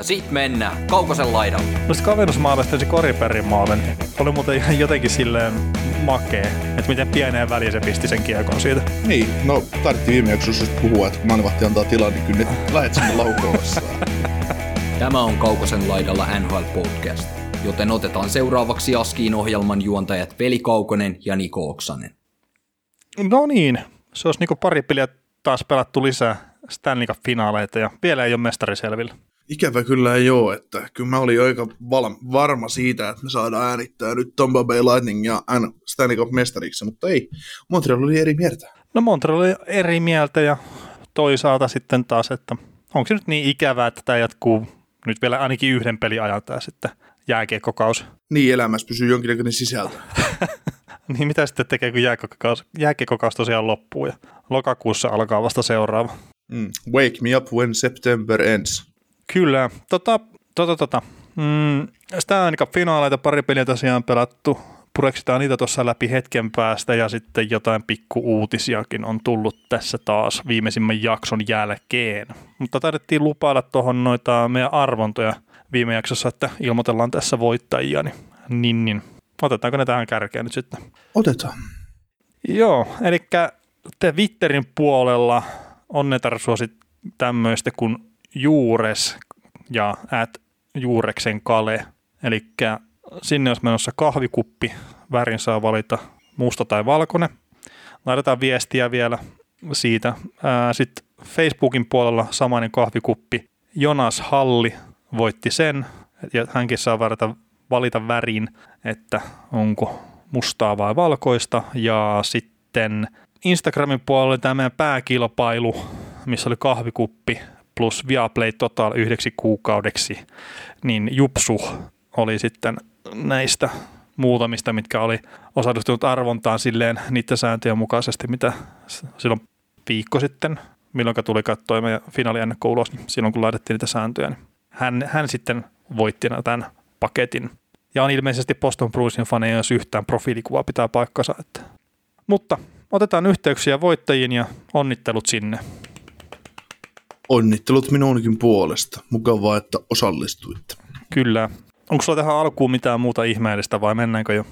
Ja sit mennään Kaukosen laidalle. Noista kavennusmaalista se koriperin maali niin oli muuten ihan jotenkin silleen makee, että miten pieneen väliin se pisti sen kiekon siitä. Niin, no tarvittiin viime jaksossa puhua, että kun maalivahti antaa tilaa, niin kyllä lähet sinne. Tämä on Kaukosen laidalla NHL Podcast, joten otetaan seuraavaksi Askiin ohjelman juontajat Veli Kaukonen ja Niko Oksanen. No niin, se olisi niinku pari peliä taas pelattu lisää Stanley Cup-finaaleita ja vielä ei ole mestari selvillä. Ikävä kyllä ei ole, että kyllä mä olin aika val- varma siitä, että me saadaan äänittää nyt Tampa Bay Lightning ja N Stanley Cup mestariksi, mutta ei. Montreal oli eri mieltä. No Montreal oli eri mieltä ja toisaalta sitten taas, että onko se nyt niin ikävää, että tämä jatkuu nyt vielä ainakin yhden pelin ajan tämä sitten jääkiekkokaus. Niin, elämässä pysyy jonkinnäköinen sisältö. niin mitä sitten tekee, kun jääkiekkokaus, jääkiekkokaus tosiaan loppuu ja lokakuussa alkaa vasta seuraava. Mm. Wake me up when September ends. Kyllä. Tota, tota, tota. Mm, sitä ainakaan finaaleita pari peliä tosiaan pelattu. Pureksitaan niitä tuossa läpi hetken päästä ja sitten jotain pikku-uutisiakin on tullut tässä taas viimeisimmän jakson jälkeen. Mutta taidettiin lupailla tuohon noita meidän arvontoja viime jaksossa, että ilmoitellaan tässä voittajia, niin, niin, niin. otetaanko ne tähän kärkeen nyt sitten? Otetaan. Joo, eli Twitterin puolella onnetarsuosit tämmöistä kuin Juures ja at Juureksen Kale. Eli sinne olisi menossa kahvikuppi, värin saa valita musta tai valkoinen. Laitetaan viestiä vielä siitä. Sitten Facebookin puolella samainen kahvikuppi. Jonas Halli voitti sen, ja hänkin saa valita, valita värin, että onko mustaa vai valkoista. Ja sitten Instagramin puolella tämä meidän pääkilpailu, missä oli kahvikuppi plus Viaplay Total yhdeksi kuukaudeksi, niin Jupsu oli sitten näistä muutamista, mitkä oli osallistunut arvontaan silleen niiden sääntöjen mukaisesti, mitä silloin viikko sitten, milloin tuli katsoa meidän finaaliennakko niin silloin kun laitettiin niitä sääntöjä, niin hän, hän sitten voitti tämän paketin. Ja on ilmeisesti Boston Brucein faneja, jos yhtään profiilikuva pitää paikkansa. Että. Mutta otetaan yhteyksiä voittajiin ja onnittelut sinne. Onnittelut minunkin puolesta. Mukavaa, että osallistuitte. Kyllä. Onko sulla tähän alkuun mitään muuta ihmeellistä vai mennäänkö jo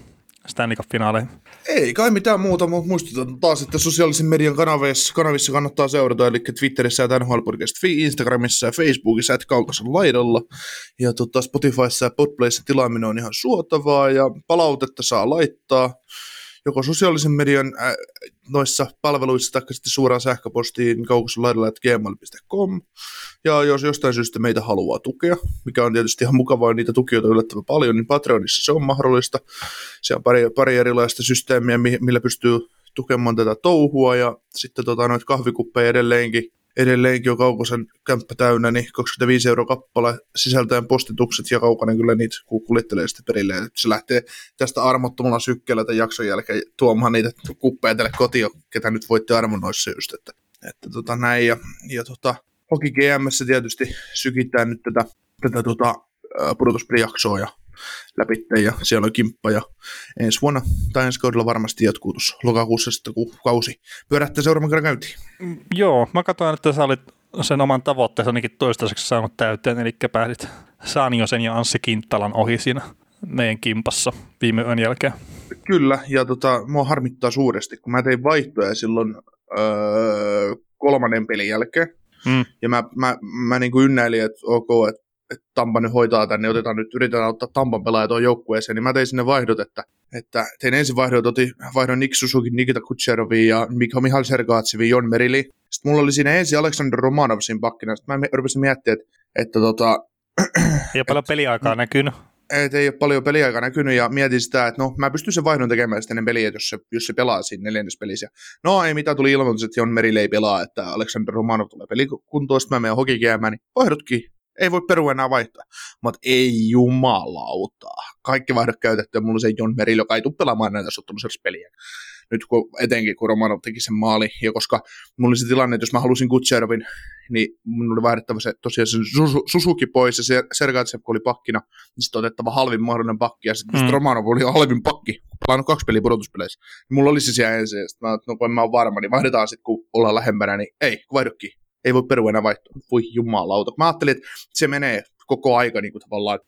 Stanley Cup-finaaleihin? Ei kai mitään muuta, mutta muistutan taas, että sosiaalisen median kanavissa, kanavissa kannattaa seurata, eli Twitterissä ja NHLpodcast, Instagramissa ja Facebookissa, että kaukaisen laidalla. Ja tota, Spotifyssa ja Podplayssa tilaaminen on ihan suotavaa ja palautetta saa laittaa joko sosiaalisen median äh, noissa palveluissa tai sitten suoraan sähköpostiin kaukosolaidalla.gmail.com. Ja jos jostain syystä meitä haluaa tukea, mikä on tietysti ihan mukavaa, niitä tukijoita yllättävän paljon, niin Patreonissa se on mahdollista. Se on pari, pari erilaista systeemiä, millä pystyy tukemaan tätä touhua ja sitten tota, noita kahvikuppeja edelleenkin edelleenkin on Kaukosen kämppä täynnä, niin 25 euroa kappale sisältäen postitukset ja Kaukanen kyllä niitä kuljettelee sitten perille. Se lähtee tästä armottomalla sykkeellä tämän jakson jälkeen tuomaan niitä kuppeja tälle kotiin, ketä nyt voitte armonnoissa just, että, että tota näin. Ja, ja tota, Hoki GMssä tietysti sykitään nyt tätä, tätä tota, pudotuspelijaksoa ja läpi ja siellä on kimppa ja ensi vuonna tai ensi kaudella varmasti jatkuu tuossa lokakuussa sitten kun kausi pyörähtää seuraavan kerran käyntiin. Mm, joo, mä katsoin, että sä olit sen oman tavoitteessa ainakin toistaiseksi saanut täyteen, eli pääsit Sanjosen ja Anssi Kinttalan ohi siinä meidän kimpassa viime yön jälkeen. Kyllä, ja tota, mua harmittaa suuresti, kun mä tein vaihtoja silloin öö, kolmannen pelin jälkeen, mm. ja mä, mä, mä niin kuin ynnäilin, että ok, että että Tampa nyt hoitaa tänne, niin otetaan nyt, yritetään ottaa Tampan pelaajat tuon joukkueeseen, niin mä tein sinne vaihdot, että, että tein ensin vaihdot, otin vaihdon Nick Susuki, Nikita Kutseroviin ja Mihal Sergaatsiviin, Jon Merili. Sitten mulla oli siinä ensin Alexander Romanov siinä pakkina, sitten mä rupesin miettimään, että, että tota... Ei ole paljon peliaikaa näkynyt. Et ei ole paljon peliaikaa näkynyt ja mietin sitä, että no mä pystyn sen vaihdon tekemään sitten ennen peliä, jos se, jos se pelaa siinä neljännes pelissä. No ei mitään, tuli ilmoitus, että Jon Merille ei pelaa, että Alexander Romanov tulee pelikuntoon, sitten mä menen hokikäämään, niin vaihdotkin ei voi peru enää vaihtaa. Mutta ei jumalauta. Kaikki vaihdot käytetty ja mulla se John Merrill, joka ei tule pelaamaan näitä sottumisessa peliä. Nyt kun, etenkin kun Romanov teki sen maali, ja koska mulla oli se tilanne, että jos mä halusin Kutserovin, niin mun oli vaihdettava se tosiaan se Susuki pois ja se Sergatsev, kun oli pakkina, niin sitten otettava halvin mahdollinen pakki, ja sitten mm. Romanov oli halvin pakki, pelannut kaksi peliä pudotuspeleissä. Mulla oli se siellä ensin, ja sitten mä, no kun mä oon varma, niin vaihdetaan sitten, kun ollaan lähempänä, niin ei, vaihdokin ei voi peru enää vaihtaa. Voi jumalauta. Mä ajattelin, että se menee koko aika niin kuin tavallaan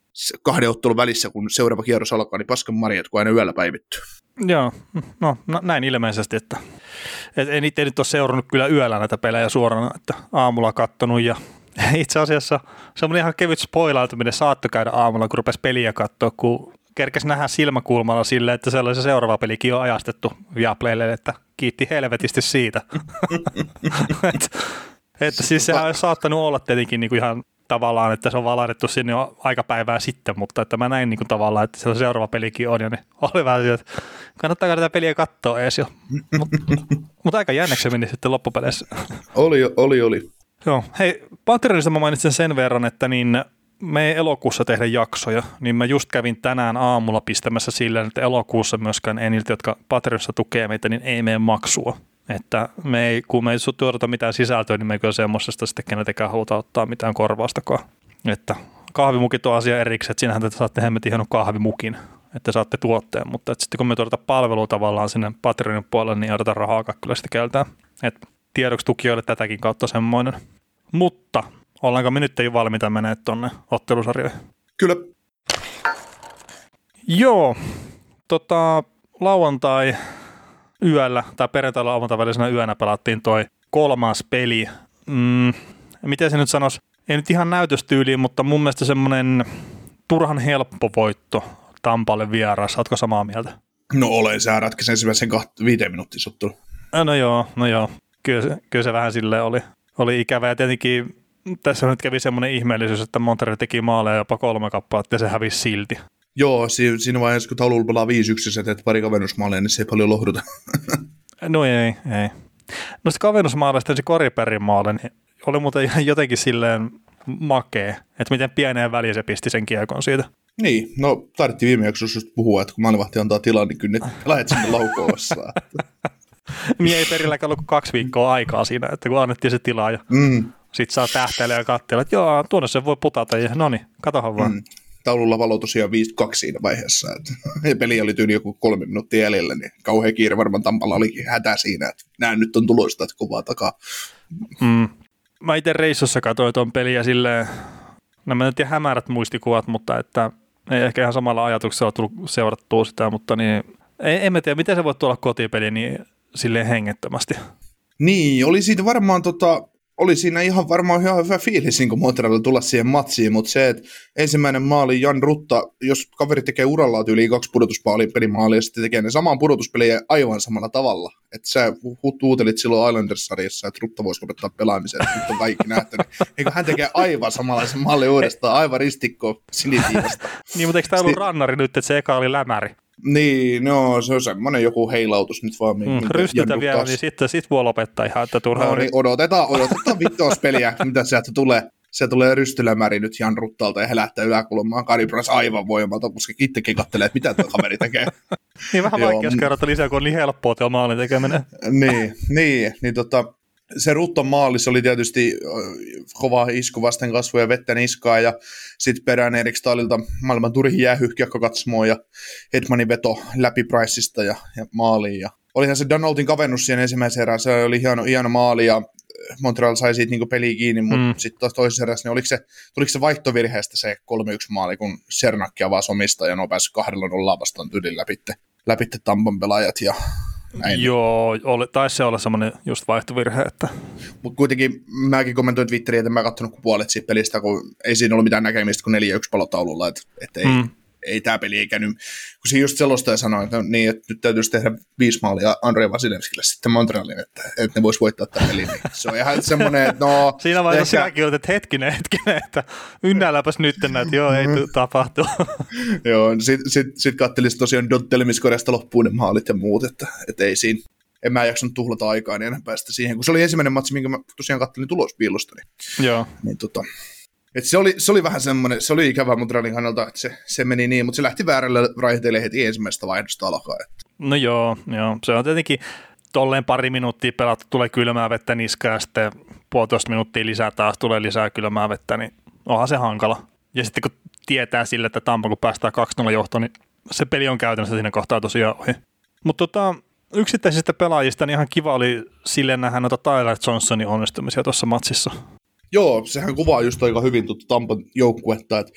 kahden ottelun välissä, kun seuraava kierros alkaa, niin paskan marjat, kun aina yöllä päivittyy. Joo, no, no näin ilmeisesti, että et en itse nyt ole seurannut kyllä yöllä näitä pelejä suorana, että aamulla kattonut ja itse asiassa se on ihan kevyt spoilautuminen saatto käydä aamulla, kun rupesi peliä katsoa, kun kerkesi nähdä silmäkulmalla silleen, että sellaisen seuraava pelikin on ajastettu Viaplaylle, että kiitti helvetisti siitä. Et, että siis sehän olisi saattanut olla tietenkin niin kuin ihan tavallaan, että se on valahdettu sinne jo aikapäivää sitten, mutta että mä näin niin kuin tavallaan, että se seuraava pelikin on, ja niin oli vähän että kannattaa tätä peliä katsoa edes jo. Mutta mut aika jänneksi se meni sitten loppupeleissä. Oli, oli, oli. Joo. Hei, Patreonista mä mainitsin sen verran, että niin me ei elokuussa tehdä jaksoja, niin mä just kävin tänään aamulla pistämässä silleen, että elokuussa myöskään eniltä, jotka Patreonissa tukee meitä, niin ei mene maksua. Että me ei, kun me ei tuodota mitään sisältöä, niin me ei kyllä semmoisesta sitten kenetäkään haluta ottaa mitään korvaustakaan. Että kahvimukit on asia erikseen, että siinähän te saatte hemmetin hienon kahvimukin, että saatte tuotteen, mutta että sitten kun me tuodata palvelua tavallaan sinne Patreonin puolelle, niin odotetaan rahaa kyllä sitä keltää. Että tiedoksi tukijoille tätäkin kautta semmoinen. Mutta ollaanko me nyt ei valmiita menee tuonne ottelusarjoihin? Kyllä. Joo, tota, lauantai yöllä tai perjantailla lauantai yönä pelattiin toi kolmas peli. Mm, miten se nyt sanoisi? Ei nyt ihan näytöstyyliin, mutta mun mielestä semmoinen turhan helppo voitto Tampalle vieras. Oletko samaa mieltä? No olen, sä ratkaisi ensimmäisen kahta, viiteen minuuttia sottunut. No joo, no joo. Kyllä, se, kyllä se vähän sille oli, oli ikävä. Ja tietenkin tässä nyt kävi semmoinen ihmeellisyys, että Montreal teki maaleja jopa kolme kappaletta ja se hävisi silti. Joo, siinä vaiheessa kun taululla pelaa 5 1 ja teet pari kavennusmaalia, niin se ei paljon lohduta. no ei, ei. No se kavennusmaalista se Koriperin maalle, niin oli muuten jotenkin silleen makee, että miten pieneen väliin se pisti sen kiekon siitä. Niin, no tarvittiin viime jaksossa just puhua, että kun maalivahti antaa tilaa, niin kyllä lähdet sinne laukoossa. niin ei perilläkään ollut kuin kaksi viikkoa aikaa siinä, että kun annettiin se tilaa ja mm. sitten saa tähteillä ja katsella, että joo, tuonne se voi putata ja no niin, katohan vaan. Mm taululla valo tosiaan 5-2 siinä vaiheessa. Et, ja peli oli tyyli joku kolme minuuttia jäljellä, niin kauhean kiire varmaan Tampalla olikin hätä siinä, että nämä nyt on tuloista, että kuvaa takaa. Mm. Mä itse reissussa katsoin tuon peliä silleen, no mä nyt hämärät muistikuvat, mutta että ei ehkä ihan samalla ajatuksella tullut seurattua sitä, mutta niin, ei, en mä tiedä, miten se voi tulla kotipeli niin silleen hengettömästi. Niin, oli siitä varmaan tota, oli siinä ihan varmaan ihan hyvä fiilis niin Montrealilla tulla siihen matsiin, mutta se, että ensimmäinen maali Jan Rutta, jos kaveri tekee uralla yli kaksi pudotuspelimaali ja sitten tekee ne saman pudotuspeliä aivan samalla tavalla. Että sä huutelit silloin Islanders-sarjassa, että Rutta voisi lopettaa pelaamisen, on kaikki nähty. Niin hän tekee aivan samanlaisen malli uudestaan, aivan ristikko silitiivasta. niin, mutta eikö tämä ollut rannari nyt, että se eka oli lämäri? Niin, no se on semmoinen joku heilautus nyt vaan. Mm, rystytä vielä, niin sitten sit voi lopettaa ihan, että turhaa. No niin, odotetaan, odotetaan vitospeliä, mitä sieltä tulee. Se tulee rystylämäri nyt Jan Ruttalta ja he lähtee yläkulmaan Karibras aivan voimalta, koska itsekin katselee, että mitä tuo kaveri tekee. niin vähän vaikea kerrota lisää, kun on niin helppoa tuo maalin tekeminen. niin, niin, niin tota, se Rutton maali, se oli tietysti kova isku vasten kasvoja vettä niskaa ja sitten perään Erik Stahlilta maailman turhin jäähyhkiakko katsomoon ja Edmanin veto läpi Priceista ja, ja maaliin. Ja olihan se Donaldin kavennus siihen ensimmäisen erään, se oli hieno, hieno maali ja Montreal sai siitä niin peliä kiinni, mutta mm. sitten taas toisessa erässä, niin oliko se, tuliko se vaihtovirheestä se 3-1 maali, kun Sernakki avasi omista ja pääsi kahdella nollaa vastaan tyylin läpi, läpi Tampan pelaajat ja näin. Joo, oli, taisi se olla semmoinen just vaihtovirhe. Että... Mutta kuitenkin mäkin kommentoin Twitteriin, että mä katsonut puolet siitä pelistä, kun ei siinä ollut mitään näkemistä kuin 4-1 palotaululla, että, että ei, mm ei tämä peli ei käynyt, kun se just selostaja sanoi, että, niin, että nyt täytyisi tehdä viisi maalia Andrei Vasilevskille sitten Montrealin, että, että ne vois voittaa tämän pelin. Niin se on ihan semmoinen, että no... Siinä vaiheessa ehkä... sinäkin olet, että hetkinen, hetkinen, että ynnälläpäs nyt, että joo, ei mm-hmm. tapahtu. joo, sitten sit, sit kattelisi tosiaan Dottelemiskoreasta loppuun ne maalit ja muut, että, että ei siinä, en mä jaksanut tuhlata aikaa niin enää päästä siihen, kun se oli ensimmäinen matsi, minkä mä tosiaan kattelin tulospiilosta. Niin, Joo. Niin tota, Et se, oli, se oli vähän semmoinen, se oli ikävä Montrealin kannalta, että se, se meni niin, mutta se lähti väärälle raiteille heti ensimmäistä vaihdosta alkaen. No joo, joo, se on tietenkin tolleen pari minuuttia pelattu, tulee kylmää vettä niskaan ja sitten puolitoista minuuttia lisää taas tulee lisää kylmää vettä, niin onhan se hankala. Ja sitten kun tietää sille, että Tampa kun päästään 2-0 johtoon, niin se peli on käytännössä siinä kohtaa tosiaan ohi. Mutta tota, yksittäisistä pelaajista niin ihan kiva oli silleen nähdä noita Tyler Johnsonin onnistumisia tuossa matsissa. Joo, sehän kuvaa just aika hyvin tuttu Tampan joukkuetta, että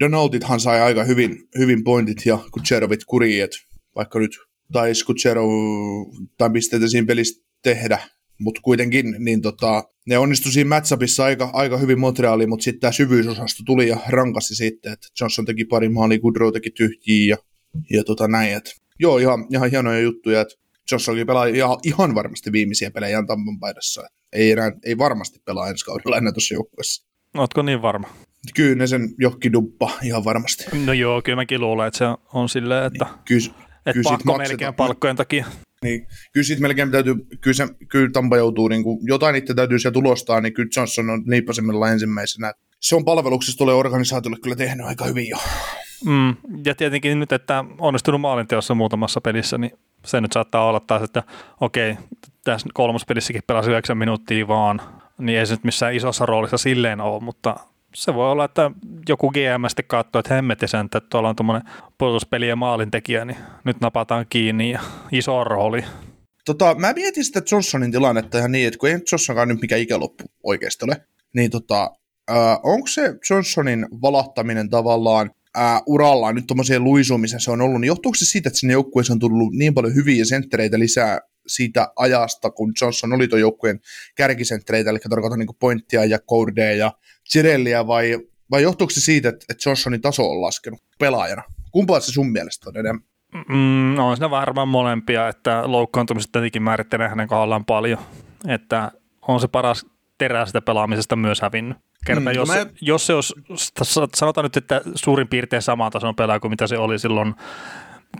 Donaldithan sai aika hyvin, hyvin pointit ja Kutserovit kuriin, vaikka nyt taisi Kutserov tai pisteitä siinä pelissä tehdä, mutta kuitenkin niin tota, ne onnistui siinä matchupissa aika, aika hyvin Montrealiin, mutta sitten tämä syvyysosasto tuli ja rankasi sitten, että Johnson teki pari maalia, Goodrow teki tyhjiä ja, ja tota näin, että joo, ihan, ihan hienoja juttuja, että Johnsonkin pelaa ihan, ihan varmasti viimeisiä pelejä Tampan paidassa. Ei, enää, ei varmasti pelaa ensi kaudella enää tuossa joukkueessa. Ootko niin varma? Kyllä ne sen jokki duppa ihan varmasti. No joo, kyllä mäkin luulen, että se on silleen, että, Niin, kyllä, että kyllä pakko maksetaan. melkein palkkojen takia. Niin, kyllä sitten melkein täytyy, kyllä, se, kyllä Tampa joutuu, niin kuin, jotain itse täytyy sieltä tulostaa, niin kyllä Johnson on liipasimmilla ensimmäisenä. Se on palveluksessa tulee organisaatiolle kyllä tehnyt aika hyvin jo. Mm, ja tietenkin nyt, että onnistunut maalinteossa muutamassa pelissä, niin se nyt saattaa olla taas, että okei, tässä kolmospelissäkin pelasi 9 minuuttia vaan, niin ei se nyt missään isossa roolissa silleen ole, mutta se voi olla, että joku GM sitten katsoo, että hemmetisän, että tuolla on tuommoinen puolustuspeli ja maalintekijä, niin nyt napataan kiinni ja iso rooli. Tota, mä mietin sitä Johnsonin tilannetta ihan niin, että kun ei Johnsonkaan nyt mikä ikäloppu oikeasti ole, niin tota, äh, onko se Johnsonin valahtaminen tavallaan äh, urallaan nyt tuommoiseen luisumiseen se on ollut, niin johtuuko se siitä, että sinne joukkueeseen on tullut niin paljon hyviä senttereitä lisää siitä ajasta, kun Johnson oli tuon joukkueen kärkisenttereitä, eli tarkoitan niin pointtia ja Cordea ja Cirelliä, vai, vai johtuuko se siitä, että, Johnsonin taso on laskenut pelaajana? Kumpaa se sun mielestä on enemmän? Mm, on siinä varmaan molempia, että loukkaantumiset tietenkin määrittelee hänen kohdallaan paljon, että on se paras terä sitä pelaamisesta myös hävinnyt. Kerta, Mm, jos, mä- jos se olisi, sanotaan nyt, että suurin piirtein saman tason pelaaja kuin mitä se oli silloin,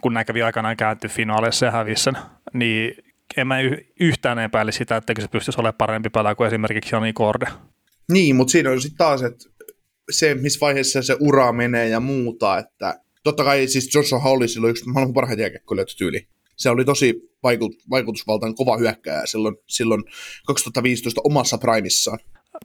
kun nämä kävi aikanaan käänty finaaleissa ja hävisi sen, niin en mä yhtään epäili sitä, että se pystyisi olemaan parempi pelaaja kuin esimerkiksi Jani Korde. Niin, mutta siinä on sitten taas, että se, missä vaiheessa se ura menee ja muuta, että totta kai siis Joshua oli silloin yksi maailman parhaita jääkiekkoilijoita tyyli. Se oli tosi vaikut, vaikutusvaltainen kova hyökkääjä silloin, silloin 2015 omassa primissaan.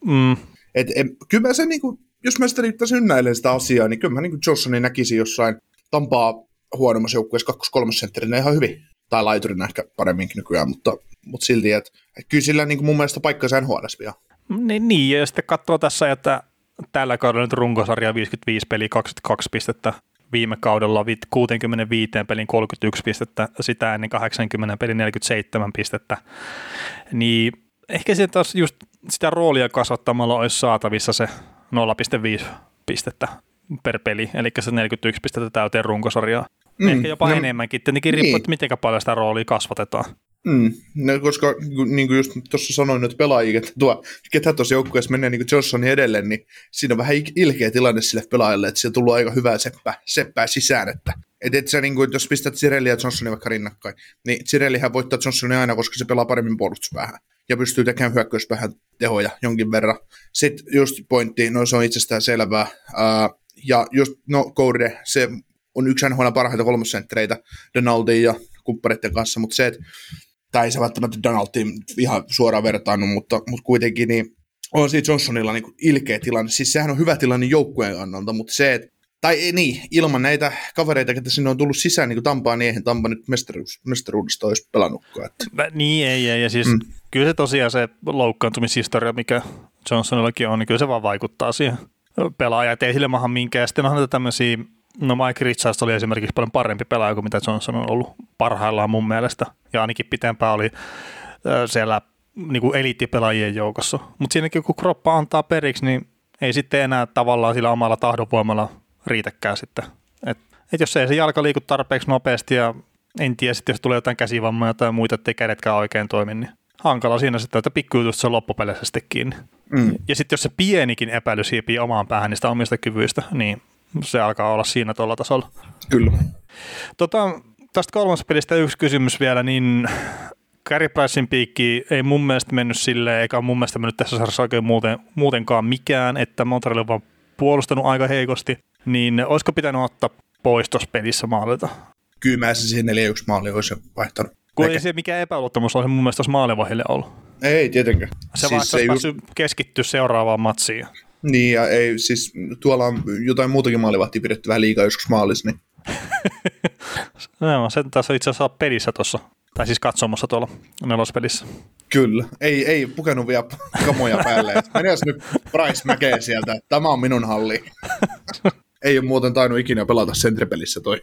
Mm, Et, em, kyllä mä sen, niinku, jos mä sitä tässä ynnäilen sitä asiaa, niin kyllä mä niinku Johnsonin näkisin jossain Tampaa huonommassa joukkueessa kakkos-kolmas sentterinä ihan hyvin. Tai laiturina ehkä paremminkin nykyään, mutta, mutta silti, että et kyllä sillä niinku mun mielestä paikkansa NHL vielä. Niin, niin, ja sitten katsoo tässä, että tällä kaudella nyt runkosarja 55 peliä 22 pistettä, viime kaudella vi- 65 pelin 31 pistettä, sitä ennen 80 pelin 47 pistettä, niin ehkä se taas just sitä roolia kasvattamalla olisi saatavissa se 0,5 pistettä per peli, eli se 41 pistettä täyteen runkosarjaa. Mm, ehkä jopa no, enemmänkin, tietenkin riippuu, niin. että miten paljon sitä roolia kasvatetaan. Mm, no, koska niin kuin just tuossa sanoin nyt pelaajia, että tuo, ketä tuossa joukkueessa menee niin kuin Johnsonin edelle, niin siinä on vähän ilkeä tilanne sille pelaajalle, että siellä tullut aika hyvää seppää, seppää sisään, että et, et sä, niin kuin, jos pistät Cirelli ja Johnsonin vaikka rinnakkain, niin Cirellihän voittaa Johnsonia aina, koska se pelaa paremmin puolustuspäähän ja pystyy tekemään hyökkäyspäähän tehoja jonkin verran. Sitten just pointti, no se on itsestään selvää. Ää, ja just, no Code, se on yksi NHL parhaita kolmosenttereitä Donaldin ja kumppaneiden kanssa, mutta se, että tai ei se välttämättä Donaldin ihan suoraan vertaannut, mutta, mutta kuitenkin niin on siinä Johnsonilla niin ilkeä tilanne. Siis sehän on hyvä tilanne joukkueen kannalta, mutta se, että tai ei niin, ilman näitä kavereita, ketä sinne on tullut sisään, niin kuin Tampaa, niin eihän Tampa nyt mestaruus, mestaruudesta olisi pelannutkaan. Että. Mä- Niin ei, ei. Ja siis Mm. kyllä se tosiaan se loukkaantumishistoria, mikä Johnsonillakin on, niin kyllä se vaan vaikuttaa siihen pelaajaan. Et ei sille maahan minkään. Sitten on näitä tämmöisiä, no Mike Richards oli esimerkiksi paljon parempi pelaaja kuin mitä Johnson on ollut parhaillaan mun mielestä. Ja ainakin pitempään oli siellä niin kuin eliittipelaajien joukossa. Mutta siinäkin kun kroppa antaa periksi, niin ei sitten enää tavallaan sillä omalla tahdonvoimalla riitäkään sitten. Et, et jos ei se jalka liiku tarpeeksi nopeasti ja en tiedä sitten, jos tulee jotain käsivammoja tai muita, ettei kädetkään oikein toimi, niin hankala siinä sitten, että pikkujutusta se on loppupeleissä sitten kiinni. Mm. Ja sitten jos se pienikin epäily siipii omaan päähän niistä omista kyvyistä, niin se alkaa olla siinä tuolla tasolla. Kyllä. Tota, tästä kolmannesta pelistä yksi kysymys vielä, niin Carey Pricein piikki ei mun mielestä mennyt silleen, eikä mun mielestä mennyt tässä sarjassa oikein muuten, muutenkaan mikään, että Montreal on vaan puolustanut aika heikosti, niin olisiko pitänyt ottaa pois tuossa pelissä maalilta? Kyllä mä se siihen 4-1 maali olisi vaihtanut. Kun Eikä- ei se mikä epäluottamus olisi mun mielestä tuossa maalivahille ollut. Ei tietenkään. Se siis vaan se keskittyä seuraavaan matsiin. Niin, ja ei, siis tuolla on jotain muutakin maalivahtia pidetty vähän liikaa joskus maalissa, niin No, se tässä on itse asiassa pelissä tuossa, tai siis katsomassa tuolla nelospelissä. kyllä. Ei, ei pukenut vielä kamoja päälle. Menes nyt Price mäkee sieltä, että tämä on minun halli. ei ole muuten tainnut ikinä pelata sentripelissä toi.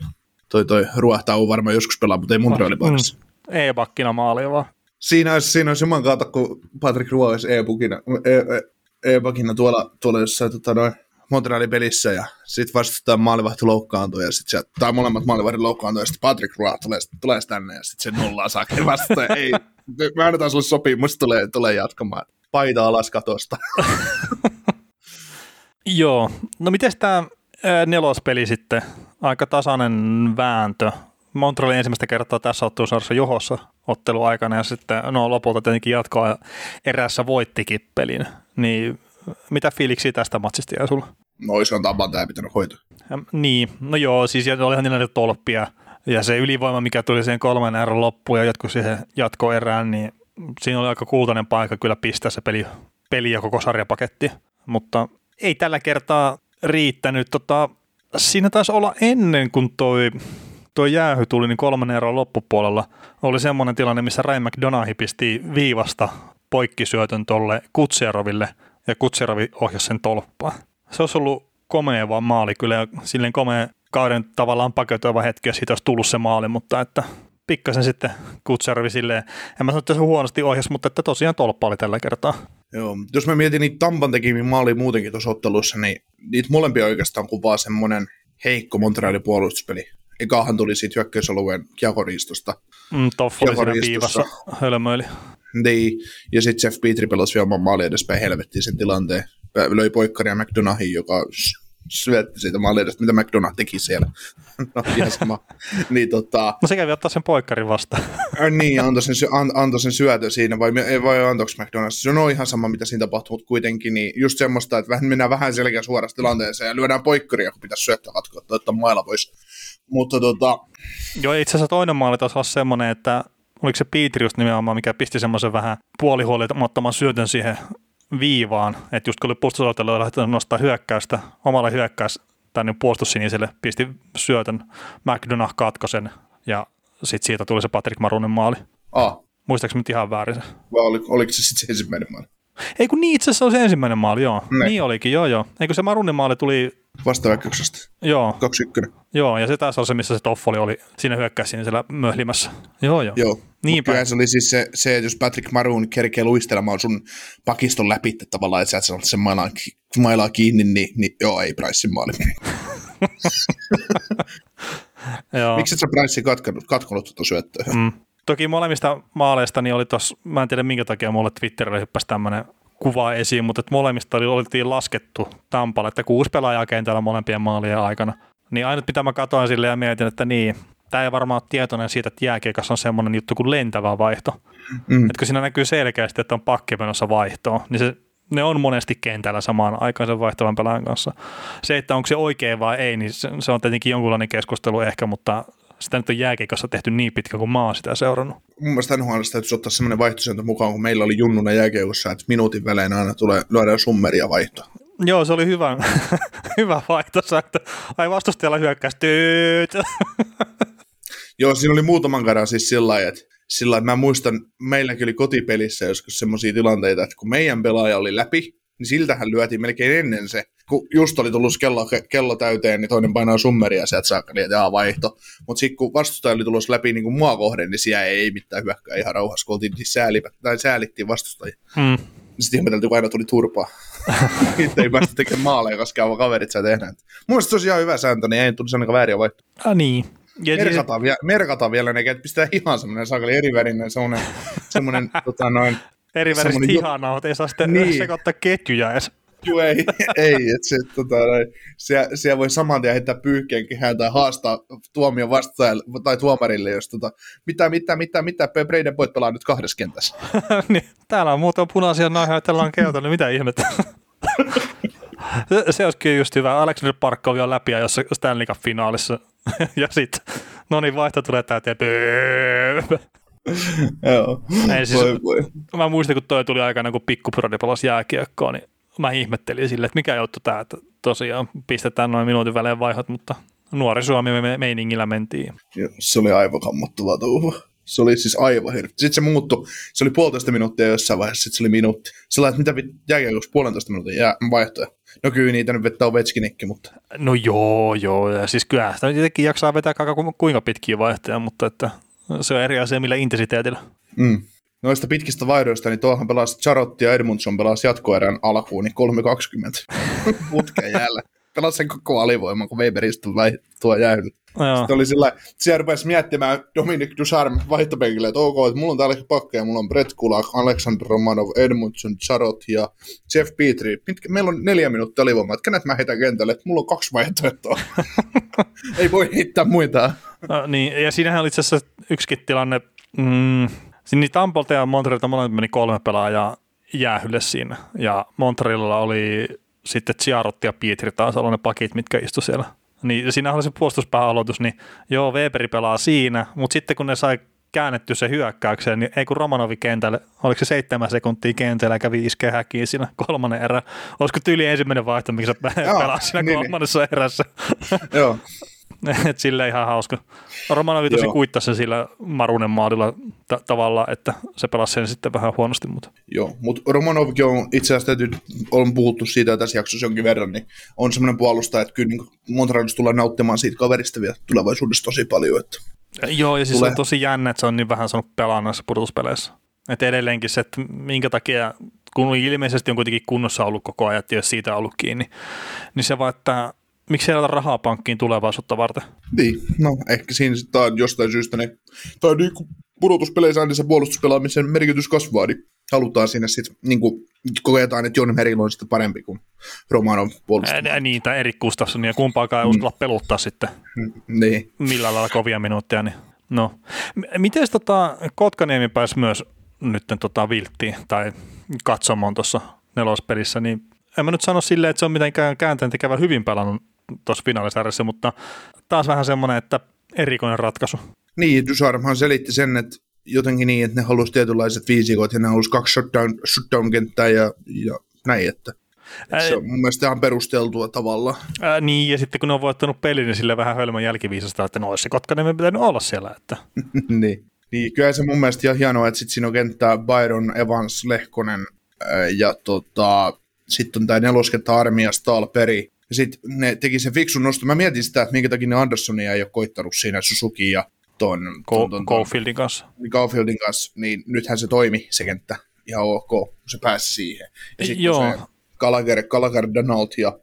Toi, toi ruohtaa on varmaan joskus pelaa, mutta ei Montrealin paikassa. Mm. Ei bakkina maali vaan. Siinä olisi, siinä olisi juman kautta, kun Patrick Roy olisi e-bukina, e- e- e-bakina tuolla, tuolla jossain tota, noin Montrealin pelissä ja sitten vastustetaan maalivahti loukkaantuu ja sitten tai molemmat maalivahdin loukkaantuu ja sitten Patrick Roy tulee, tulee tänne ja sitten se nollaa saakka vastaan. Ei, me annetaan sulle sopii, musta tulee, tulee jatkamaan. Paita alas katosta. Joo. No miten tämä nelospeli sitten? Aika tasainen vääntö. Montreal ensimmäistä kertaa tässä ottelusarjassa johossa otteluaikana ja sitten no lopulta tietenkin jatkoa erässä voittikin pelin. Niin mitä fiiliksi tästä matsista jäi sulla? No se on tapan tämä pitänyt hoitaa. Ja, niin, no joo, siis olihan niillä niitä tolppia ja se ylivoima, mikä tuli siihen kolmen erän loppuun ja jatkoi siihen jatkoerään, niin siinä oli aika kultainen paikka kyllä pistää se peli, peli ja koko sarjapaketti, mutta ei tällä kertaa riittänyt. Tota, siinä taisi olla ennen kuin toi, toi jäähy tuli, niin kolmen erän loppupuolella oli semmoinen tilanne, missä Ryan McDonahi pisti viivasta poikkisyötön tolle Kutseroville ja Kutserovi ohjasi sen tolppaan. Se olisi ollut komea vaan maali kyllä ja silleen komea kauden tavallaan paketoiva hetki, jos siitä olisi tullut se maali, mutta että pikkasen sitten Kutserovi silleen, en mä sano, että se huonosti ohjas, mutta että tosiaan tolppa oli tällä kertaa. Joo, jos mä mietin niitä Tampan tekemiä maalia muutenkin tuossa ottelussa, niin niitä molempia oikeastaan kuvaa semmoinen heikko Montrealin puolustuspeli. Ekahan tuli siitä hyökkäysalueen kiekoriistosta. Mm, Toff oli siinä viivassa hölmöili. Niin, ja sitten Jeff Petri pelasi vielä oman maali edespäin helvettiin sen tilanteen. Löi poikkaria McDonahin, joka syötti siitä maali edestä, mitä McDonagh teki siellä. no, ihan sama. niin, tota, No se kävi ottaa sen poikkarin vastaan. niin, antoi sen, an, antoi sen syötön siinä, vai, ei, vai antoiko McDonald's? Se on ihan sama, mitä siinä tapahtuu, mutta kuitenkin niin just semmoista, että vähän mennään vähän selkeä suorassa tilanteeseen ja lyödään poikkaria, kun pitäisi syöttää katkoa, että ottaa mailla pois. Mutta tota, Joo, itse asiassa toinen maali taisi olla semmoinen, että oliko se Pietri just nimenomaan, mikä pisti semmoisen vähän puolihuolimattoman syötön siihen viivaan, että just kun oli puolustusalueella lähtenyt nostaa hyökkäystä, omalle hyökkäys tänne puolustussiniselle, pisti syötön, McDonough katkosen ja sitten siitä tuli se Patrick Marunin maali. a, Muistaakseni nyt ihan väärin se? vai oli, oliko se sitten se ensimmäinen maali? Ei kun niin, itse asiassa oli se ensimmäinen maali, joo. Ne. Niin olikin, joo joo. Eikö se Marunin maali tuli, Vastaväkköksestä, joo, 2-1. joo, ja se taas oli se, missä se Toffoli oli siinä hyökkäys siellä möhlimässä. Joo, joo. Joo. Niinpä. Mut Kyllähän se oli siis se, se, että jos Patrick Maroon kerkee luistelemaan sun pakiston läpi että tavallaan, että sä et sen mailaa, ki- mailaa kiinni, niin, niin joo, ei Pricein maali. joo. Miksi et sä Pricein katkonut, katkonut tuota syöttöä? Mm. Toki molemmista maaleista niin oli tos, mä en tiedä minkä takia mulle Twitterille hyppäsi tämmöinen kuva esiin, mutta että molemmista oli, oltiin laskettu Tampalle, että kuusi pelaajaa kentällä molempien maalien aikana. Niin ainut mitä mä katsoin sille ja mietin, että niin, tämä ei varmaan ole tietoinen siitä, että jääkiekassa on semmoinen juttu kuin lentävä vaihto. Mm. Että kun siinä näkyy selkeästi, että on pakki menossa vaihtoon, niin se, ne on monesti kentällä samaan aikaan sen vaihtavan pelaajan kanssa. Se, että onko se oikein vai ei, niin se, se on tietenkin jonkunlainen keskustelu ehkä, mutta sitä nyt on jääkiekossa tehty niin pitkä kuin mä oon sitä seurannut. Mun mielestä NHL täytyisi ottaa semmoinen vaihtosääntö mukaan, kun meillä oli junnuna jääkiekossa, että minuutin välein aina tulee, lyödään summeria vaihtoa. Joo, se oli hyvä, hyvä vaihto, että ai vastustajalla hyökkäys. Joo, siinä oli muutaman kerran siis sillä lailla, että sillä lailla, että mä muistan, meilläkin oli kotipelissä joskus semmoisia tilanteita, että kun meidän pelaaja oli läpi, niin siltähän lyötiin melkein ennen se. Kun just oli tullut kello, kello täyteen, niin toinen painaa summeria sieltä saakka, niin jaa vaihto. Mutta sitten kun vastustaja oli tulossa läpi niin kuin mua kohden, niin siellä ei mitään hyökkää ihan rauhassa, kun oltiin siis säälipä, tai säälittiin vastustajia. Mm. Sitten ihmeteltiin, kun aina tuli turpaa. Itse ei päästä tekemään maaleja, koska kaverit saa tehdä. Mun tosiaan hyvä sääntö, niin ei tulisi ainakaan vääriä vaihtoehtoja. Ah, niin. Ja Merkataan, vielä, merkataan vielä ne, että pistää ihan semmoinen sakali erivärinen, semmoinen, semmoinen tota noin, eri väristä hihanaa, mutta ei saa sitten Niin. sekoittaa ketjuja edes. Juu, ei, ei että se, tota, siellä, siellä, voi saman tien heittää pyyhkeen kehään tai haastaa tuomion vastaajalle tai tuomarille, jos tota, mitä, mitä, mitä, mitä, Breiden voit pelaa nyt kahdessa kentässä. niin, täällä on muutama punaisia naihoja, tällä on keltainen, niin mitä ihmettä. se, se olisikin just hyvä. Alexander Parkko vielä läpi ja jossain Stanley Cup-finaalissa. ja sitten, no niin, vaihto tulee täyteen. Joo, Ei, siis, voi, voi. Mä muistan, kun toi tuli aikana, kun pikkupuradi pelasi jääkiekkoa, niin mä ihmettelin sille, että mikä juttu tämä, että tosiaan pistetään noin minuutin välein vaihot, mutta nuori Suomi me meiningillä mentiin. Joo, se oli aivan kammottavaa touhua. Se oli siis aivan hirveä. Sitten se muuttui. Se oli puolitoista minuuttia jossain vaiheessa, sitten se oli minuutti. Sillä että mitä jääkiekossa puolentoista minuutin jää, vaihtoja. No kyllä niitä nyt vetää Ovechkinikki, mutta... No joo, joo. Ja siis kyllä sitä tietenkin jaksaa vetää kuinka pitkiä vaihtoja, mutta että se on eri asia millä intensiteetillä. Mm. Noista pitkistä vaihdoista, niin tuohan pelasi Charotti ja Edmundson pelasi jatkoerän alkuun, niin 3.20 putken jäällä. Pelasi sen koko alivoima, kun Weberistä tuo jäähyllä. No Sitten oli sillä, siellä rupesi miettimään Dominic Ducharme vaihtopenkille, että ok, että mulla on täällä pakkeja, mulla on Brett Kulak, Alexander Romanov, Edmundson, Charot ja Jeff Petri. Mitkä, meillä on neljä minuuttia alivoimaa, että kenet mä heitän kentälle, että mulla on kaksi vaihtoehtoa. Ei voi heittää muita. No, niin, ja siinähän oli itse asiassa yksikin tilanne, mm, niin Tampolta ja Montrealta molemmat meni kolme pelaajaa jäähylle siinä, ja Montrealilla oli sitten Ciarotti ja Pietri taas ollut ne pakit, mitkä istu siellä. Niin siinä oli se puolustuspääaloitus, niin joo, Weberi pelaa siinä, mutta sitten kun ne sai käännetty se hyökkäykseen, niin ei kun Romanovi kentälle, oliko se seitsemän sekuntia kentällä ja kävi iskeä häkiin siinä kolmannen erä. Olisiko tyyli ensimmäinen vaihto, mikä sä pelaa siinä niin, kolmannessa niin. erässä? Joo. Et sille ihan hauska. Romanovi tosi kuittasi se sillä Marunen maalilla t- tavalla, että se pelasi sen sitten vähän huonosti. Mutta. Joo, mutta Romanovkin on itse asiassa täytyy, on puhuttu siitä tässä jaksossa jonkin verran, niin on semmoinen puolustaja, että kyllä niin Montrealissa tulee nauttimaan siitä kaverista vielä tulevaisuudessa tosi paljon. Että Joo, ja siis tulee. on tosi jännä, että se on niin vähän saanut pelaa näissä pudotuspeleissä. Että edelleenkin se, että minkä takia, kun ilmeisesti on kuitenkin kunnossa ollut koko ajan, että jos siitä on ollut kiinni, niin se vaan, että miksi ei rahaa pankkiin tulevaisuutta varten? Niin, no ehkä siinä sitten on jostain syystä ne, tai niin kuin pudotuspeleissä niin se puolustuspelaamisen merkitys kasvaa, niin halutaan sinne sitten, niin kuin koetaan, että Jon Merillä on sitten parempi kuin Romanov puolustus. Niin, tai Erik Gustafsson, ja kumpaakaan ei mm. uskalla peluttaa sitten. Mm, niin. Millä lailla kovia minuutteja, niin no. Miten tota, Kotkaniemi pääsi myös nyt tota vilttiin, tai katsomaan tuossa nelospelissä, niin en mä nyt sano silleen, että se on mitenkään käänteen tekevä hyvin pelannut tuossa finaalisarjassa, mutta taas vähän semmoinen, että erikoinen ratkaisu. Niin, Dusarmhan selitti sen, että jotenkin niin, että ne halusi tietynlaiset viisikot ja ne halusi kaksi shutdown, shutdown-kenttää ja, ja näin, että Ää, se on mun mielestä ihan perusteltua tavalla. Ää, niin, ja sitten kun ne on voittanut pelin, niin sille vähän hölmön jälkiviisasta, että no se Kotkanen pitänyt olla siellä. Että. niin. niin, kyllä se mun mielestä ihan hienoa, että sitten siinä on kenttää Byron, Evans, Lehkonen ää, ja tota, sitten on tämä neloskenttä Armia, Stalperi, ja sitten ne teki sen fiksun noston. Mä mietin sitä, että minkä takia ne Andersonia ei ole koittanut siinä Suzuki ja ton, ton, ton, ton kanssa. Caulfieldin kanssa, niin nythän se toimi se kenttä ihan ok, kun se pääsi siihen. Ja sitten Joo. se Gallagher, Gallagher Donald ja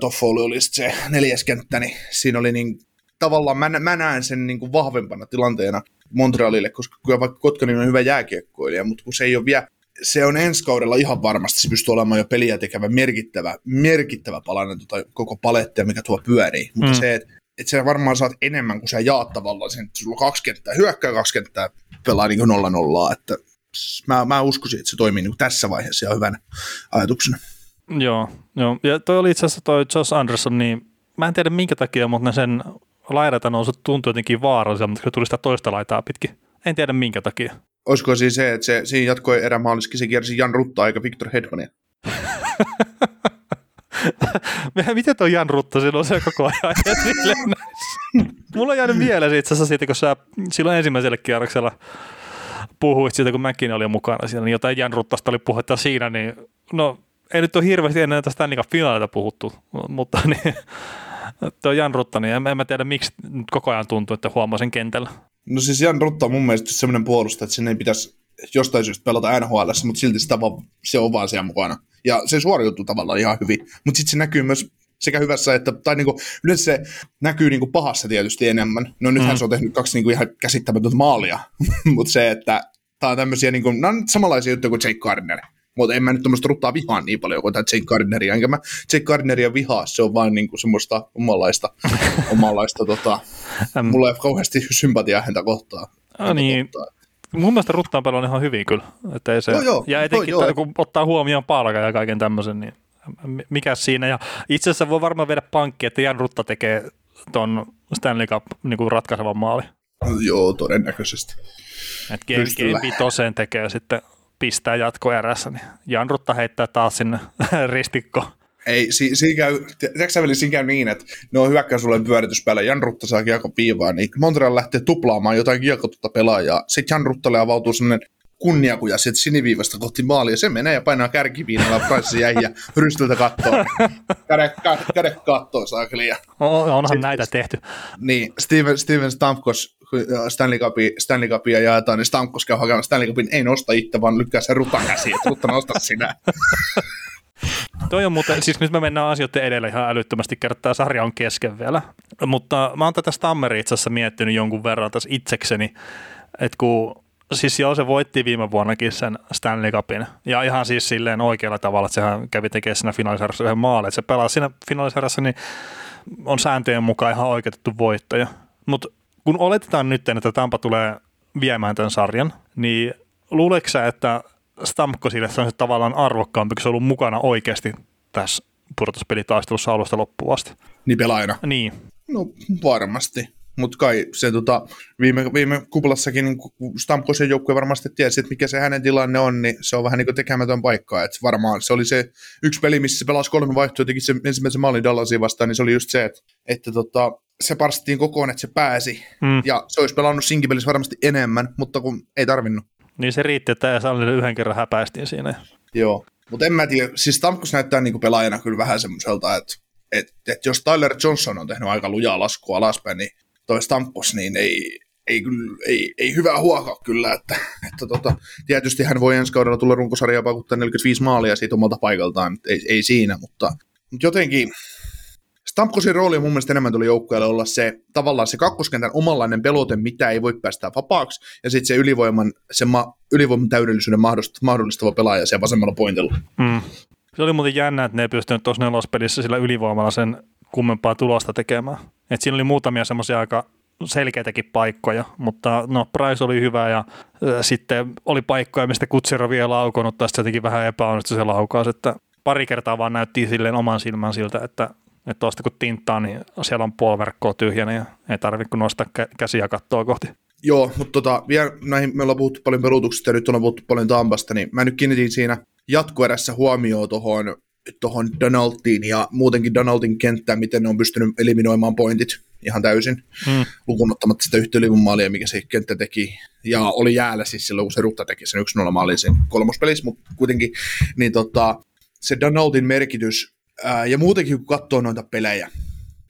Toffoli oli se neljäs kenttä, niin siinä oli niin, tavallaan mä, mä näen sen niin kuin vahvempana tilanteena Montrealille, koska kyllä vaikka Kotkanin on hyvä jääkiekkoilija, mutta kun se ei ole vielä se on ensi kaudella ihan varmasti, se pystyy olemaan jo peliä tekevä merkittävä, merkittävä palanen tota koko palettia, mikä tuo pyörii. Mutta mm. se, että et sä varmaan saat enemmän kuin sä jaat tavallaan sen, että sulla on kaksi kenttää, hyökkää kaksi kenttää, pelaa niin kuin nolla nollaa, että mä, mä uskoisin, että se toimii niin kuin tässä vaiheessa ja hyvänä ajatuksena. Joo, joo. ja toi oli itse asiassa toi Josh Anderson, niin mä en tiedä minkä takia, mutta ne sen laidata nousut tuntui jotenkin vaaralliselta, mutta se tuli sitä toista laitaa pitkin. En tiedä minkä takia. Olisiko siis se, että se, siinä jatkoi erämaaliskin, se kiersi Jan Rutta aika Victor Hedmania? Miten tuo Jan Rutta silloin se koko ajan Mulla on jäänyt mieleen itse asiassa siitä, kun sä silloin ensimmäisellä kierroksella puhuit siitä, kun mäkin olin mukana siinä, niin jotain Jan Ruttasta oli puhetta siinä, niin no ei nyt ole hirveästi ennen tästä Stanley finaalita puhuttu, mutta niin, tuo Jan Rutta, niin en, en mä tiedä miksi koko ajan tuntuu, että huomaa sen kentällä. No siis Jan Rutta on mun mielestä semmoinen puolustaja, että sen ei pitäisi jostain syystä pelata NHL, mutta silti sitä vaan, se on vaan siellä mukana. Ja se suoriutuu tavallaan ihan hyvin, mutta sitten se näkyy myös sekä hyvässä että, tai niinku, yleensä se näkyy niinku pahassa tietysti enemmän. No nythän mm. se on tehnyt kaksi niinku ihan käsittämätöntä maalia, mutta se, että tämä on tämmöisiä, niinku, nämä on samanlaisia juttuja kuin Jake Gardner. Mutta en mä nyt tämmöistä ruttaa vihaa niin paljon kuin tämä Jake Gardneria. Enkä mä Jake Gardneria vihaa, se on vaan niinku semmoista omanlaista, omanlaista tota, mulla ei ole kauheasti sympatiaa häntä kohtaan. Ah, niin. Kohtaan. Mun mielestä Ruttaanpelo on ihan hyvin kyllä. Että ei se, Joo, joo. ja etenkin Joo, joo. kun ottaa huomioon palkan ja kaiken tämmöisen, niin mikä siinä. Ja itse asiassa voi varmaan viedä pankki, että Jan Rutta tekee ton Stanley Cup niin kuin ratkaisevan maali. Joo, todennäköisesti. Että game, game tekee sitten pistää jatko erässä, niin Jan Rutta heittää taas sinne ristikko. Ei, si, siinä käy, tiedätkö Veli, siinä käy niin, että ne on hyökkäysuuden pyörityspäällä, Jan Rutta saa kiekko piivaa, niin Montreal lähtee tuplaamaan jotain kiekotutta pelaajaa. Sitten Jan Ruttalle avautuu sellainen kunniakuja sieltä siniviivasta kohti maalia, ja se menee ja painaa kärkiviinalla Price jäi ja rystyltä kattoo. Käde, käde, käde kattoo saakeli. On, onhan Sitten- näitä tehty. niin, Steven, Steven Stamkos, kun Stanley, Cupia, Stanley Cupia jaetaan, niin Stamkos käy hakemaan Stanley Cupin, ei nosta itse, vaan lykkää sen Rutan käsiin, että nosta sinä. Toi on muuten, siis nyt me mennään asioiden edelle ihan älyttömästi, kertaa sarja on kesken vielä. Mutta mä oon tätä Stammeria itse asiassa miettinyt jonkun verran tässä itsekseni, että kun siis joo, se voitti viime vuonnakin sen Stanley Cupin. Ja ihan siis silleen oikealla tavalla, että sehän kävi tekemään siinä finaalisarjassa yhden maalin. Että se pelasi siinä finaalisarjassa, niin on sääntöjen mukaan ihan oikeutettu voittaja. Mutta kun oletetaan nyt, että Tampa tulee viemään tämän sarjan, niin luuleeko sä, että Stamkosille se on se tavallaan arvokkaampi, kun se on ollut mukana oikeasti tässä pudotuspelitaistelussa alusta loppuun asti? Niin pelaajana. Niin, No varmasti. Mutta kai se tota, viime, viime kuplassakin niin Stamkosen joukkue varmasti tiesi, että mikä se hänen tilanne on, niin se on vähän niin kuin tekemätön paikka. Et varmaan se oli se yksi peli, missä se pelasi kolme vaihtoa teki sen ensimmäisen maalin Dallasia vastaan, niin se oli just se, että, että tota, se parstettiin kokoon, että se pääsi. Mm. Ja se olisi pelannut sinkipelissä varmasti enemmän, mutta kun ei tarvinnut. niin se riitti, että Sallille yhden kerran häpäistiin siinä. Joo. Mutta en mä tiedä, siis Stamkos näyttää niinku pelaajana kyllä vähän semmoiselta, että et, et jos Tyler Johnson on tehnyt aika lujaa laskua alaspäin, niin toi Stamkos niin ei, ei, ei, ei hyvää huokaa kyllä, että, että tota, tietysti hän voi ensi kaudella tulla runkosarjaa pakuttaa 45 maalia siitä omalta paikaltaan, ei, ei siinä, mutta, mutta jotenkin Stamkosin rooli mun mielestä enemmän tuli joukkueelle olla se tavallaan se kakkoskentän omanlainen pelote, mitä ei voi päästää vapaaksi, ja sitten se ylivoiman, se ma, ylivoiman täydellisyyden mahdollist- mahdollistava pelaaja siellä vasemmalla pointilla. Mm. Se oli muuten jännä, että ne ei pystynyt tuossa nelospelissä sillä ylivoimalla sen kummempaa tulosta tekemään. Et siinä oli muutamia semmoisia aika selkeitäkin paikkoja, mutta no Price oli hyvä ja äh, sitten oli paikkoja, mistä Kutsero vielä laukonut, tai sitten jotenkin vähän epäonnistui se laukaus, että pari kertaa vaan näytti silleen oman silmän siltä, että että tuosta kun tinttaa, niin siellä on puoliverkkoa tyhjänä ja ei tarvitse kun nostaa kä- käsiä kattoa kohti. Joo, mutta tota, vielä näihin, me ollaan puhuttu paljon pelutuksesta ja nyt ollaan puhuttu paljon Tampasta, niin mä nyt kiinnitin siinä jatkoerässä huomioon tuohon tohon Donaldtiin ja muutenkin Donaldin kenttään, miten ne on pystynyt eliminoimaan pointit ihan täysin, Mm. lukunottamatta sitä yhtä ylivoimaalia, mikä se kenttä teki. Ja oli jäällä siis silloin, kun se Rutta teki sen 1-0 maalin sen kolmospelissä, mutta kuitenkin niin tota, se Donaldin merkitys ää, ja muutenkin kun katsoo noita pelejä,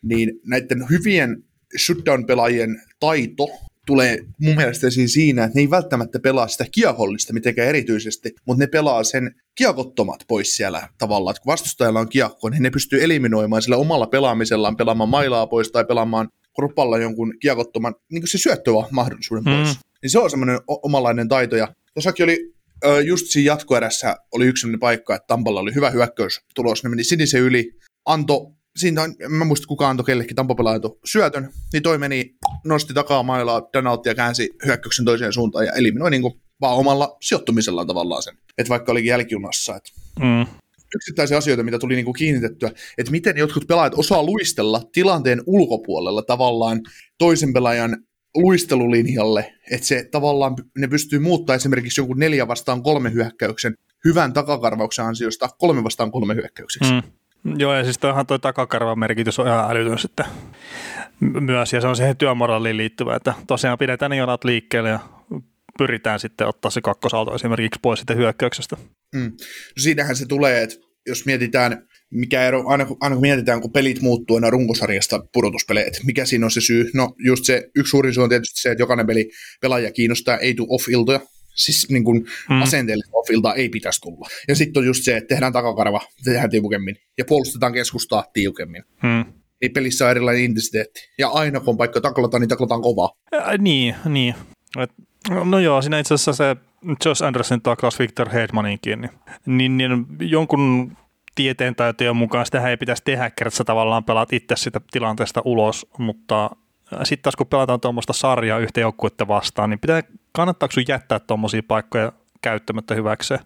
niin näiden hyvien shutdown-pelaajien taito tulee mun mielestä esiin siinä, että ne ei välttämättä pelaa sitä kiekollista mitenkään erityisesti, mutta ne pelaa sen kiekottomat pois siellä tavallaan, että kun vastustajalla on kiekko, niin ne pystyy eliminoimaan sillä omalla pelaamisellaan, pelaamaan mailaa pois tai pelaamaan kropalla jonkun kiekottoman, niin kuin se syöttöä mahdollisuuden pois. Mm. Niin se on semmoinen o- omalainen taito, ja tuossakin oli ö, just siinä jatkoerässä oli yksi sellainen paikka, että Tampalla oli hyvä hyökkäys tulos, ne meni sinisen yli, anto, siinä on, en mä muista kuka antoi kellekin Tampapelaaja syötön, niin toi meni, nosti takaa mailaa Donaltia, käänsi hyökkäyksen toiseen suuntaan ja eliminoi niin kuin vaan omalla sijoittumisellaan tavallaan sen, että vaikka olikin jälkijunassa, että Mm. yksittäisiä asioita, mitä tuli niinku kiinnitettyä, että miten jotkut pelaajat osaa luistella tilanteen ulkopuolella tavallaan toisen pelaajan luistelulinjalle, että se tavallaan ne pystyy muuttaa esimerkiksi jonkun neljä vastaan kolme hyökkäyksen hyvän takakarvauksen ansiosta kolme vastaan kolme hyökkäykseksi. Mm. Joo, ja siis toihan toi takakarvan merkitys on ihan älytön sitten myös, ja se on siihen työmoraaliin liittyvä, että tosiaan pidetään ne jalat liikkeelle ja pyritään sitten ottaa se kakkosalto esimerkiksi pois sitten hyökkäyksestä. Mm. No siinähän se tulee, että jos mietitään, mikä ero, aina, kun- aina kun mietitään, kun pelit muuttuu aina runkosarjasta pudotuspeleihin, että mikä siinä on se syy? No just se, yksi suurin syy on tietysti se, että jokainen peli pelaaja kiinnostaa, ei tule off-iltoja, siis niin kuin Mm. asenteellista off-iltaa ei pitäisi tulla. Ja sitten on just se, että tehdään takakarva, tehdään tiukemmin ja puolustetaan keskustaa tiukemmin. Mm. Niin pelissä on erilainen intensiteetti. Ja aina kun on paikka taklataan, niin taklataan kovaa. Ä, niin, niin. Et, no joo, siinä itse asiassa se Josh Anderson taklaus Victor Hedmaninkin, niin, niin, niin jonkun tieteen taitojen mukaan sitä ei pitäisi tehdä, kertaa tavallaan pelaat itse sitä tilanteesta ulos, mutta sitten taas kun pelataan tuommoista sarjaa yhtä joukkuetta vastaan, niin pitää, kannattaako sun jättää tuommoisia paikkoja käyttämättä hyväkseen?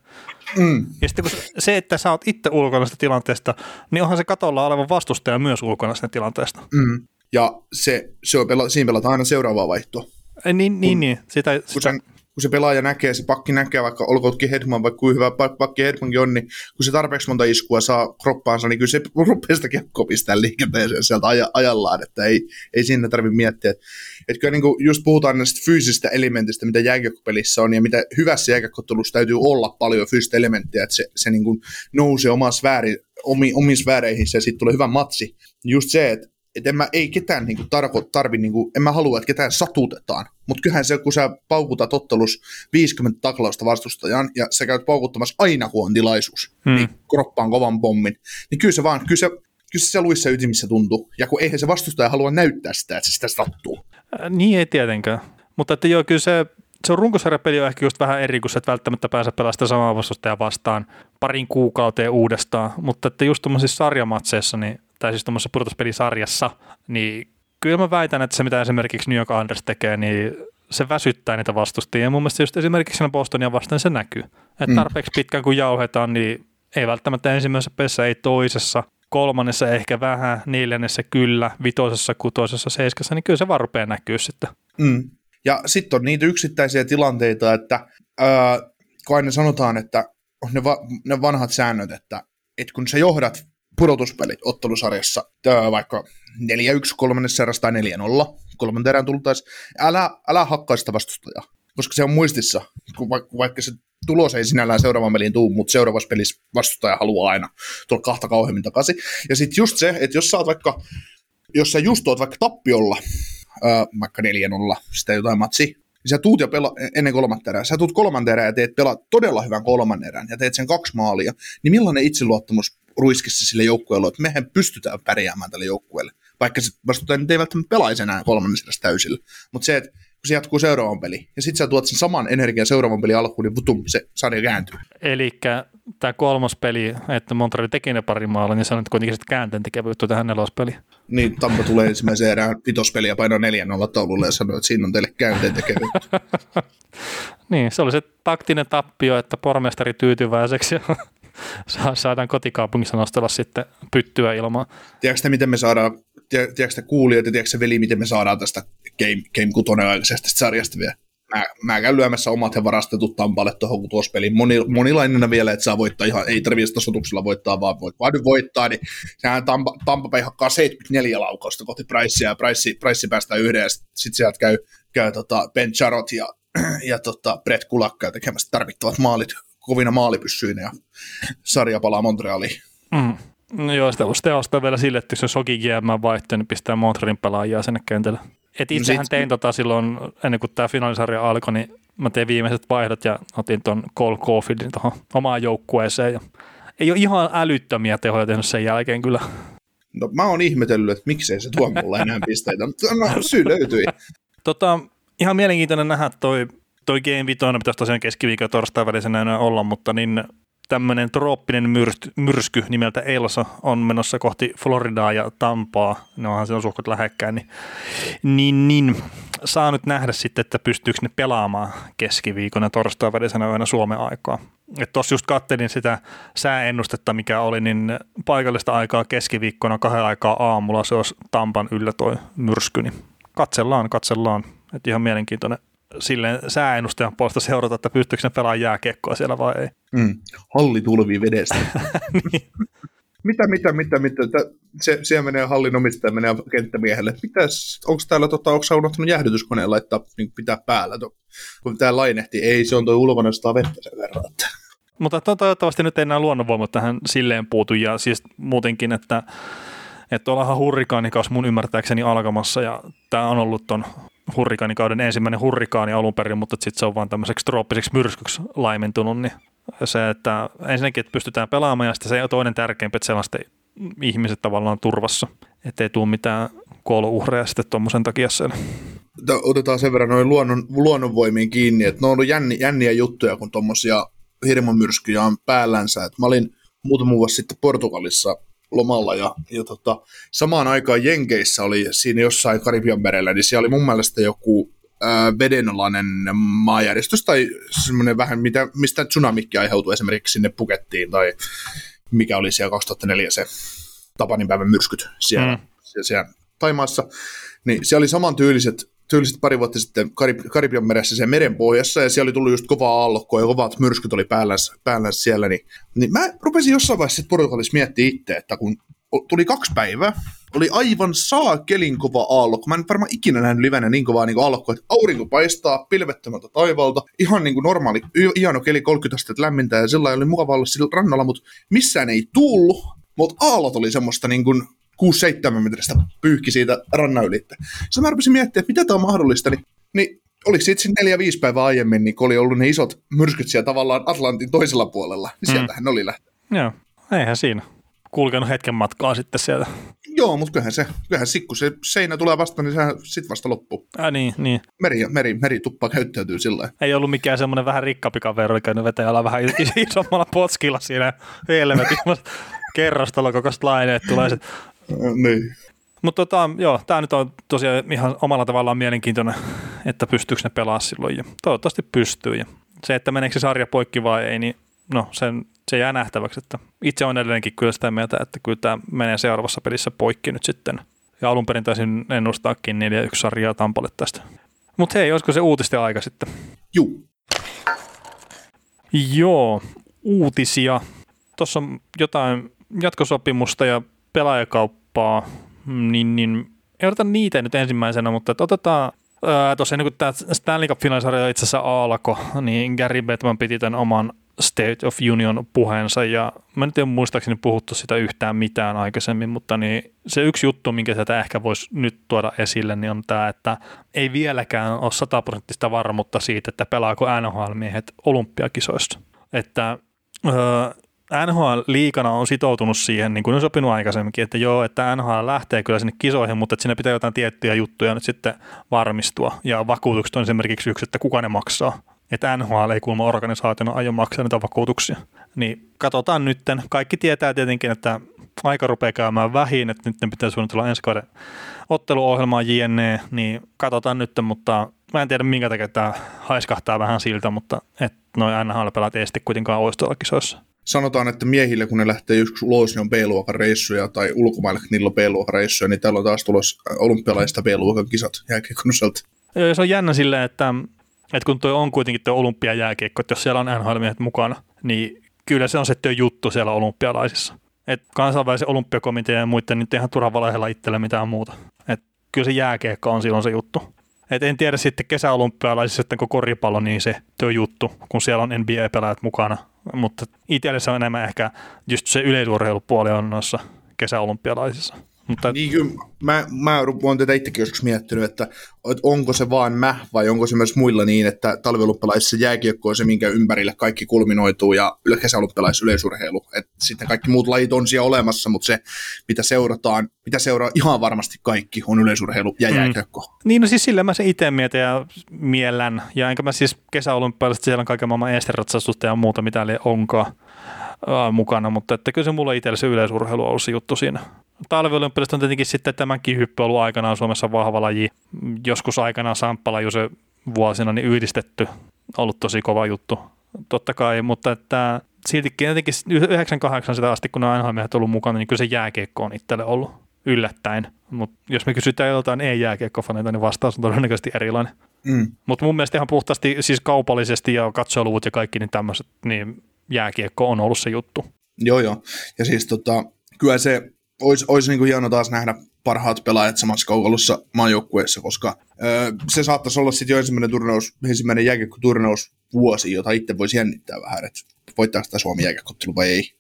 Mm. Ja sitten kun se, että sä oot itse ulkona sitä tilanteesta, niin onhan se katolla oleva vastustaja myös ulkona sitä tilanteesta. Mm. Ja se, se on, siinä pelataan aina seuraavaa vaihtoa. Niin, niin, niin. Sitä, kun sitä... Sen, kun se pelaaja näkee, se pakki näkee, vaikka olkootkin Hedman, vaikka kuin hyvä pakki Hedmankin on, niin kun se tarpeeksi monta iskua saa kroppaansa, niin kyllä se rupeaa sitä kiekkoa pistää liikenteeseen sieltä aj- ajallaan, että ei, ei siinä tarvitse miettiä. Että, kyllä niin kuin just puhutaan näistä fyysisistä elementistä, mitä jääkiekkopelissä on, ja mitä hyvässä jääkiekkottelussa täytyy olla paljon fyysistä elementtiä, että se, se niin kuin nousee omi, omissa vääreihin ja sitten tulee hyvä matsi. Just se, että et en mä, ei ketään niinku tarko, tarvi, niinku, en mä halua, että ketään satutetaan, mutta kyllähän se, kun sä paukutat ottelus 50 taklausta vastustajan ja sä käyt paukuttamassa aina, kun on tilaisuus, hmm. niin kroppaan kovan pommin, niin kyllä se vaan, kyllä se, kyllä se luissa ytimissä tuntuu, ja kun eihän se vastustaja halua näyttää sitä, että se sitä sattuu. Äh, niin ei tietenkään, mutta että joo, kyllä se, se runkosarjapeli on ehkä just vähän eri, kun sä et välttämättä pääse pelaamaan samaa vastustajaa vastaan parin kuukauteen uudestaan, mutta että just tuommoisissa sarjamatseissa, niin tai siis tuommoisessa pudotuspelisarjassa, niin kyllä mä väitän, että se mitä esimerkiksi New York Anders tekee, niin se väsyttää niitä vastustajia. Ja mun mielestä just esimerkiksi siinä Bostonia vastaan se näkyy. Että mm. tarpeeksi pitkään kun jauhetaan, niin ei välttämättä ensimmäisessä pessä, ei toisessa, kolmannessa ehkä vähän, neljännessä kyllä, vitosessa, kutosessa, seiskassa, niin kyllä se vaan rupeaa näkyä sitten. Mm. Ja sitten on niitä yksittäisiä tilanteita, että ää, kun aina sanotaan, että on ne, va- ne vanhat säännöt, että, että kun sä johdat pudotuspelit ottelusarjassa, vaikka 4-1 kolmannessa erässä tai 4-0 kolmanteen erään tultaisiin, älä, älä hakkaa sitä vastustajaa, koska se on muistissa, vaikka se tulos ei sinällään seuraavan peliin tuu, mutta seuraavassa pelissä vastustaja haluaa aina tulla kahta kauheammin takaisin. Ja sitten just se, että jos sä oot vaikka, jos sä just oot vaikka tappiolla, ää, vaikka 4-0, sitä jotain matsi, sä tuut jo pela- ennen kolmatta erää, sä tuut kolmannen erää ja teet pelaa todella hyvän kolmannen erän ja teet sen kaksi maalia, niin millainen itseluottamus ruiskissa sille joukkueelle, että mehän pystytään pärjäämään tälle joukkueelle. Vaikka se vastustaja ei välttämättä pelaisi enää kolmannessa täysillä. Mutta se, että kun se jatkuu seuraavan peliin, ja sitten sä tuot sen saman energian seuraavan pelin alkuun, niin vutum, se sarja kääntyy. Eli tämä kolmas peli, että Montreal teki ne pari maalla, niin sanoit kuitenkin sitten käänteen tekevyyttä tähän nelospeliin. Niin, Tampa tulee ensimmäisen erään vitospeli ja painaa 4-0 taululle ja sanoo, että siinä on teille käänteen tekevyyttä. niin, se oli se taktinen tappio, että pormestari tyytyväiseksi saadaan kotikaupungissa nostella sitten pyttyä ilmaan. Tiedätkö miten me saadaan, tiedätkö kuulijat ja tiedätkö veli, miten me saadaan tästä Game, Game 6 aikaisesta sarjasta vielä? Mä, mä käyn lyömässä omat ja varastetut Tampalle tuohon kutospeliin. Moni, monilainen vielä, että saa voittaa ihan, ei tarvitse tasotuksella voittaa, vaan voit vaan nyt voittaa, niin sehän Tampa, Tampa hakkaa 74 laukausta kohti Pricea, ja Price, Price päästää yhden, ja sitten sit sieltä käy, käy tota Ben Charot ja, ja tota Brett Kulakka tekemässä tarvittavat maalit kovina maalipyssyinä ja sarja palaa Montrealiin. Mm. No joo, sitä voisi ostaa vielä sille, että jos se Soki GM vaihtoehto, niin pistää Montrealin pelaajia sinne kentälle. Et no itsehän no tein tota silloin, ennen kuin tämä finaalisarja alkoi, niin mä tein viimeiset vaihdot ja otin tuon Cole Cofieldin tuohon omaan joukkueeseen. Ja ei ole ihan älyttömiä tehoja tehnyt sen jälkeen kyllä. No mä oon ihmetellyt, että miksei se tuo mulle enää pisteitä, mutta no, syy löytyi. Tota, ihan mielenkiintoinen nähdä toi toi Game 5 pitäisi tosiaan keskiviikon ja torstain välisenä enää olla, mutta niin tämmöinen trooppinen myrsky, myrsky nimeltä Elsa on menossa kohti Floridaa ja Tampaa, ne onhan se on suhkot lähekkäin, niin, niin, niin saa nyt nähdä sitten, että pystyykö ne pelaamaan keskiviikon ja torstain välisenä yönä Suomen aikaa. Tuossa just kattelin sitä sääennustetta, mikä oli, niin paikallista aikaa keskiviikkona kahden aikaa aamulla se olisi Tampan yllä toi myrsky, niin katsellaan, katsellaan. että ihan mielenkiintoinen silleen sääennustajan puolesta seurata, että pystyykö ne pelaamaan jääkiekkoa siellä vai ei. Mm. Halli tulvii vedestä. niin. Mitä, mitä, mitä, mitä? Se, siellä menee hallin omistaja, menee kenttämiehelle. Mitäs, onko täällä, tota, onko unohtanut jäähdytyskoneen laittaa, niin pitää päällä? To, kun tämä lainehti, ei se on tuo ulkona sitä vettä sen verran. Että. Mutta toivottavasti nyt ei enää luonnonvoimat tähän silleen puutu ja siis muutenkin, että että ollaanhan hurrikaanikaus mun ymmärtääkseni alkamassa ja tämä on ollut ton hurrikaanikauden ensimmäinen hurrikaani alun perin, mutta sitten se on vaan tämmöiseksi trooppiseksi myrskyksi laimentunut, niin se, että ensinnäkin, että pystytään pelaamaan ja sitten se toinen tärkeämpi, että sellaista ihmiset tavallaan turvassa, ettei tule mitään kuolonuhreja sitten tuommoisen takia siellä. Otetaan sen verran noin luonnon, luonnonvoimiin kiinni, että ne on ollut jänni, jänniä juttuja, kun tuommoisia hirmomyrskyjä on päällänsä. Et mä olin muutama vuosi sitten Portugalissa lomalla. Ja, ja tota, samaan aikaan Jenkeissä oli siinä jossain Karibian merellä, niin siellä oli mun mielestä joku ää, vedenalainen maajärjestys tai semmoinen vähän, mitä, mistä tsunamikki aiheutui. Esimerkiksi sinne Pukettiin tai mikä oli siellä 2004 se Tapanin päivän myrskyt siellä, mm. siellä, siellä Taimaassa, niin siellä oli saman tyyliset pari vuotta sitten Karib- Karibian meressä sen meren pohjassa, ja siellä oli tullut just kovaa aallokkoa, ja kovat myrskyt oli päällänsä, päällänsä siellä, niin, niin mä rupesin jossain vaiheessa Portugalissa miettimään itse, että kun tuli kaksi päivää, oli aivan saakelin kova aallokko. Mä en varmaan ikinä nähnyt livenä niin kovaa niin aallokko, että aurinko paistaa pilvettömältä taivalta, ihan niin kuin normaali, hieno keli 30 astetta lämmintä ja sillä oli mukava olla sillä rannalla, mutta missään ei tullut, mutta aallot oli semmoista niin kuin 6-7 metristä pyyhki siitä rannan ylitte. Sitten mä rupesin miettimään, että mitä tämä on mahdollista, niin, niin oliko siitä sitten 4-5 päivää aiemmin, niin kun oli ollut ne isot myrskyt siellä tavallaan Atlantin toisella puolella, niin mm. sieltähän ne oli lähtenyt. Joo, eihän siinä. Kulkenut hetken matkaa sitten sieltä. Joo, mutta kyllähän se, kyllähän sit, kun se seinä tulee vasta, niin sehän sit vasta loppuu. Äh, niin, niin. Meri, meri, merituppa käyttäytyy sillä Ei ollut mikään semmoinen vähän rikkapi kaveri, käynyt vetäjällä vähän isommalla potskilla siinä helvetin kerrostalo koko laineet tulee sit niin. Mutta tota, joo, tämä nyt on tosiaan ihan omalla tavallaan mielenkiintoinen, että pystyykö ne pelaamaan silloin. Ja toivottavasti pystyy. Ja se, että meneekö se sarja poikki vai ei, niin no, sen, se jää nähtäväksi. Että itse on edelleenkin kyllä sitä mieltä, että kyllä tämä menee seuraavassa pelissä poikki nyt sitten. Ja alun perin taisin ennustaakin 4-1 sarjaa Tampalle tästä. Mutta hei, olisiko se uutisten aika sitten? Juu. Joo, uutisia. Tuossa on jotain jatkosopimusta ja pelaajakauppaa, niin, niin ei oteta niitä nyt ensimmäisenä, mutta että otetaan tosiaan niin kun tämä Stanley cup itse asiassa alkoi, niin Gary Bettman piti tämän oman State of Union puheensa ja mä nyt en muistaakseni puhuttu sitä yhtään mitään aikaisemmin, mutta niin se yksi juttu, minkä sieltä ehkä voisi nyt tuoda esille, niin on tämä, että ei vieläkään ole sataprosenttista varmuutta siitä, että pelaako NHL-miehet olympiakisoissa. Että öö, NHL liikana on sitoutunut siihen, niin kuin on sopinut aikaisemminkin, että joo, että NHL lähtee kyllä sinne kisoihin, mutta että siinä pitää jotain tiettyjä juttuja nyt sitten varmistua. Ja vakuutukset on esimerkiksi yksi, että kuka ne maksaa. Että NHL ei kuulemma organisaationa aio maksaa niitä vakuutuksia. Niin katsotaan nytten. Kaikki tietää tietenkin, että aika rupeaa käymään vähin, että nyt pitää suunnitella ensi kauden otteluohjelmaa JNE, niin katsotaan nyt, mutta mä en tiedä minkä takia tämä haiskahtaa vähän siltä, mutta että noin NHL-pelaat ei sitten kuitenkaan oistoilla kisoissa sanotaan, että miehille, kun ne lähtee joskus ulos, niin on B-luokan reissuja, tai ulkomaille, niillä on B-luokan reissuja, niin täällä on taas tulos olympialaista B-luokan kisat osalta. Se on jännä silleen, että, että kun tuo on kuitenkin tuo olympiajääkiekko, että jos siellä on nhl mukana, niin kyllä se on se työ juttu siellä olympialaisissa. Et kansainvälisen olympiakomitean ja muiden niin ihan turha valehella itselle mitään muuta. Et kyllä se jääkiekko on silloin se juttu. Et en tiedä sitten kesäolympialaisissa, että koko koripallo, niin se työ juttu, kun siellä on NBA-pelaajat mukana, mutta itselle se on enemmän ehkä just se yleisurheilupuoli on noissa kesäolympialaisissa. Mutta... Niin kyllä, mä, mä olen tätä itsekin joskus miettinyt, että, että onko se vaan mä vai onko se myös muilla niin, että talviolympialaisissa jääkiekko on se, minkä ympärille kaikki kulminoituu ja kesäolympialaisissa yleisurheilu. Että sitten kaikki muut lajit on siellä olemassa, mutta se, mitä seurataan, mitä seuraa ihan varmasti kaikki, on yleisurheilu ja mm. jääkiekko. Mm. Niin, no siis sillä mä se itse mietin ja miellän. Ja enkä mä siis kesäolympialaisissa siellä on kaiken maailman esteratsastusta ja muuta, mitä ei onkaan mukana, mutta että kyllä se mulla itsellä se yleisurheilu on ollut se juttu siinä talviolympialaiset on tietenkin sitten tämänkin hyppy ollut aikanaan Suomessa vahva laji. Joskus aikanaan samppalaju se vuosina niin yhdistetty, ollut tosi kova juttu. Totta kai, mutta että siltikin jotenkin 98 sitä asti, kun nämä NHL ollut mukana, niin kyllä se jääkiekko on itselle ollut yllättäen. Mutta jos me kysytään joltain ei-jääkiekkofaneita, niin vastaus on todennäköisesti erilainen. Mm. Mutta mun mielestä ihan puhtaasti siis kaupallisesti ja katseluvut ja kaikki niin tämmöiset, niin jääkiekko on ollut se juttu. Joo, joo. Ja siis tota, kyllä se olisi, olisi niin kuin hieno taas nähdä parhaat pelaajat samassa kaukalossa maajoukkueessa, koska öö, se saattaisi olla sitten jo ensimmäinen turnaus, ensimmäinen jääkiekkoturnaus vuosi, jota itse voisi jännittää vähän, että voittaako sitä Suomi jääkiekkottelu vai ei.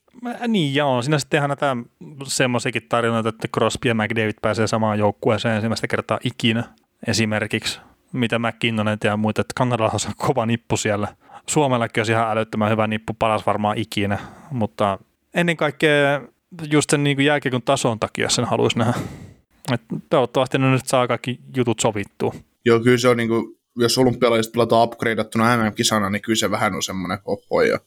Niin joo, siinä sitten tehdään näitä semmoisiakin tarinoita, että Crosby ja McDavid pääsee samaan joukkueeseen ensimmäistä kertaa ikinä esimerkiksi, mitä McKinnonen ja muita, että Kanadallahan on kova nippu siellä. Suomellakin olisi ihan älyttömän hyvä nippu, paras varmaan ikinä, mutta ennen kaikkea just sen niin jääkiekon tason takia sen haluaisi nähdä. Et toivottavasti ne nyt saa kaikki jutut sovittua. Joo, kyllä se on niinku, jos olympialaisista pelataan upgradeattuna MM-kisana, niin kyllä se vähän on semmoinen oho. Ja...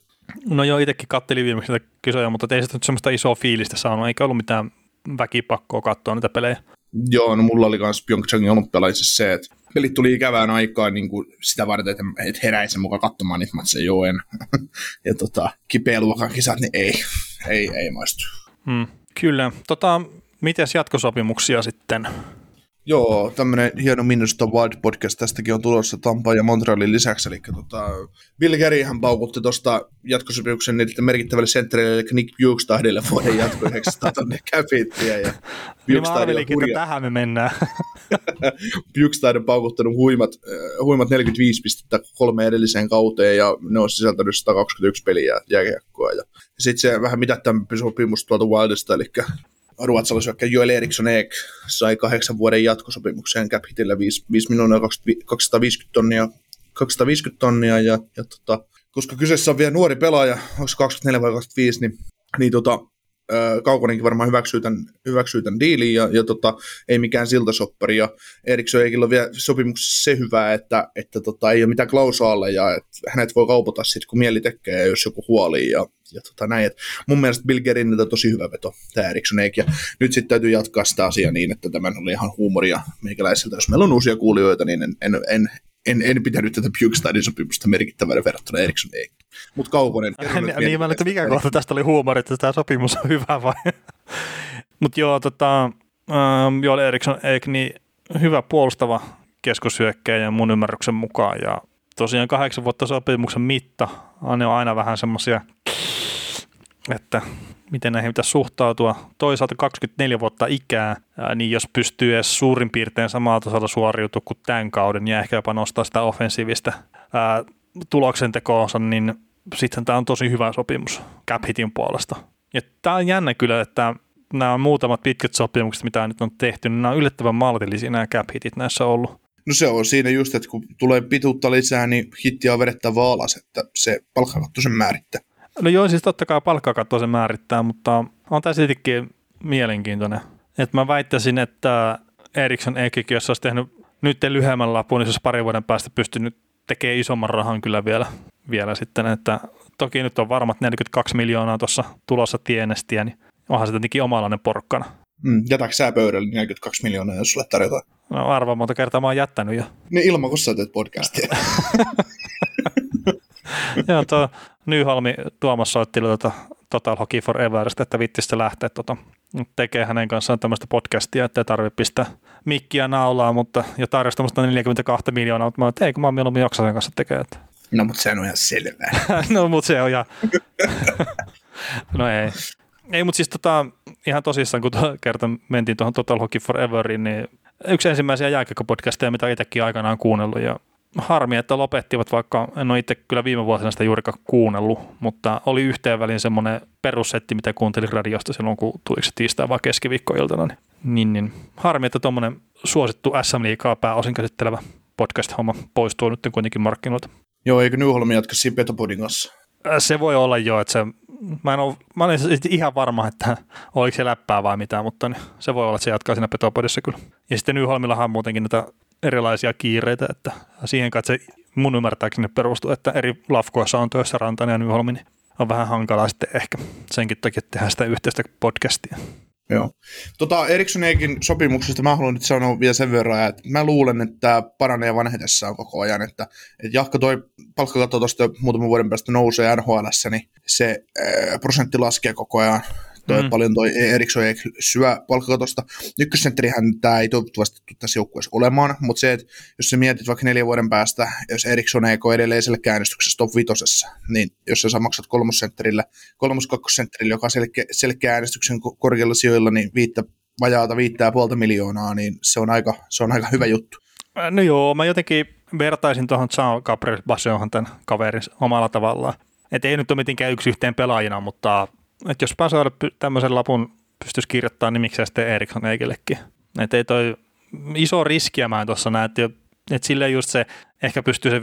No joo, itsekin kattelin viimeksi näitä kisoja, mutta ei se nyt semmoista isoa fiilistä saanut, eikä ollut mitään väkipakkoa katsoa niitä pelejä. Joo, no mulla oli myös Pyeongchangin olympialaisissa se, että pelit tuli ikävään aikaan niin kuin sitä varten, että, että heräisin mukaan katsomaan niitä matseja, joo en. ja tota, kipeä luokan kisat, niin ei, ei, ei maistu. Hmm, kyllä. Tota, mites jatkosopimuksia sitten? Joo, tämmöinen hieno Minusta Wild podcast tästäkin on tulossa Tampa ja Montrealin lisäksi, eli tota, Bill Garyhän paukutti tuosta jatkosopimuksen niille merkittävälle sentterille, eli Nick Bukestadille vuoden jatko 900 tonne capittiä. Ja niin mä arvelinkin, että tähän me mennään. Bukestad on paukuttanut huimat, äh, huimat 45 pistettä kolme edelliseen kauteen, ja ne on sisältänyt 121 peliä jääkiekkoa. Ja sitten se vähän mitättömämpi sopimus tuolta Wildista, eli ruotsalaisvyökkäjä Joel Eriksson Ek sai kahdeksan vuoden jatkosopimukseen cap hitillä 5, 5 miljoonaa 250 tonnia, 250 tonnia ja, ja tota, koska kyseessä on vielä nuori pelaaja, onko 24 vai 25, niin, niin tota, Kaukonenkin varmaan hyväksyy tämän, hyväksyy tämän diilin ja, ja tota, ei mikään siltasoppari. Ja Eriksson Eikillä on vielä sopimuksessa se hyvä, että, että tota, ei ole mitään klausaalle ja että hänet voi kaupata sitten, kun mieli tekee, jos joku huolii ja, ja tota, näin. Et mun mielestä Bill Gerin on tosi hyvä veto, tämä Eriksson Eik. Ja nyt sitten täytyy jatkaa sitä asiaa niin, että tämän oli ihan huumoria meikäläiseltä. Jos meillä on uusia kuulijoita, niin en, en, en, en, en pitänyt tätä Bukestadin sopimusta merkittävänä verrattuna Eriksson Eik. Mutta Kaukonen... niin, mä että mikä kohta tästä oli huumori, että tämä sopimus on hyvä vai? Mutta joo, tota, ähm, Joel Eriksson Eik, niin hyvä puolustava keskushyökkäjä mun ymmärryksen mukaan. Ja tosiaan kahdeksan vuotta sopimuksen mitta, ne on aina vähän semmoisia, että miten näihin pitäisi suhtautua. Toisaalta 24 vuotta ikää, niin jos pystyy edes suurin piirtein samalla tasolla suoriutua kuin tämän kauden ja ehkä jopa nostaa sitä offensiivista ää, tuloksentekoonsa, niin sitten tämä on tosi hyvä sopimus cap hitin puolesta. Ja tämä on jännä kyllä, että nämä muutamat pitkät sopimukset, mitä nyt on tehty, niin nämä on yllättävän maltillisia nämä cap hitit näissä ollut. No se on siinä just, että kun tulee pituutta lisää, niin hittiä on vedettävä alas, että se palkkakatto sen määrittää. No joo, siis totta kai palkkakatto se määrittää, mutta on tämä siltikin mielenkiintoinen. Että mä väittäisin, että Eriksson Ekikin, jos olisi tehnyt nyt lyhyemmän lapun, niin se olisi parin vuoden päästä pystynyt tekemään isomman rahan kyllä vielä, vielä sitten, että toki nyt on varmat 42 miljoonaa tuossa tulossa tienestiä, niin onhan se tietenkin omalainen porkkana. Mm, jätätkö sä pöydälle 42 miljoonaa, jos sulle tarjotaan? No arvaa monta kertaa mä oon jättänyt jo. Niin ilman, kun sä teet podcastia. Joo, tuo Nyholmi Tuomas soitti tuota Total Hockey Foreverista, että vittistä lähteä tuota, tekee hänen kanssaan tämmöistä podcastia, että ei tarvitse pistää mikkiä naulaa, mutta jo tarjosi tämmöistä 42 miljoonaa, mutta mä että ei kun mä oon mieluummin Oksasen kanssa tekee. No mutta se on ihan selvää. no mutta se on ihan, no ei. Ei, mutta siis tota, ihan tosissaan, kun kerta mentiin tuohon Total Hockey Foreveriin, niin yksi ensimmäisiä jääkiekko-podcasteja, mitä itsekin aikanaan kuunnellut, ja harmi, että lopettivat, vaikka en ole itse kyllä viime vuosina sitä juurikaan kuunnellut, mutta oli yhteen väliin semmoinen perussetti, mitä kuuntelin radiosta silloin, kun tuliko se tiistai vai keskiviikkoiltana. Niin, niin, niin. harmi, että tuommoinen suosittu SM Liikaa pääosin käsittelevä podcast-homma poistuu nyt kuitenkin markkinoilta. Joo, eikö Nyholm jatka siinä Petopodin kanssa? Äh, se voi olla jo, että se, mä, en ole, mä olen ihan varma, että oliko se läppää vai mitään, mutta niin, se voi olla, että se jatkaa siinä Petopodissa kyllä. Ja sitten Nyholmillahan on muutenkin näitä erilaisia kiireitä, että siihen kai se mun ymmärtääkseni perustuu, että eri lafkoissa on töissä Rantanen ja Nyholmi, niin on vähän hankalaa sitten ehkä senkin takia tehdä sitä yhteistä podcastia. Joo. Tota Erikssoniekin sopimuksesta mä haluan nyt sanoa vielä sen verran, että mä luulen, että tämä paranee vanhetessaan koko ajan, että, että jahka toi palkkakatto tuosta muutaman vuoden päästä nousee NHL, niin se ää, prosentti laskee koko ajan toi mm. paljon toi Eriksson syö palkkakatosta. Ykkössentterihän tämä ei toivottavasti tule tässä joukkueessa olemaan, mutta se, että jos sä mietit vaikka neljän vuoden päästä, jos Eriksson ei edelleen selkeä äänestyksessä top vitosessa, niin jos sä maksat kolmossentterille, kolmos-kakkossentterille, joka on selkeä, selkeä äänestyksen korkealla sijoilla, niin viittä, vajaata viittää puolta miljoonaa, niin se on aika, se on aika hyvä juttu. No joo, mä jotenkin vertaisin tuohon Jean Gabriel Basseonhan tämän kaverin omalla tavallaan. Että ei nyt ole mitenkään yksi yhteen pelaajina, mutta että jos Pasaari tämmöisen lapun pystyisi kirjoittamaan, niin miksei sitten Eriksson Eikellekin. Että ei toi iso riskiä mä tuossa näe, että, että sille just se ehkä pystyy se 50-60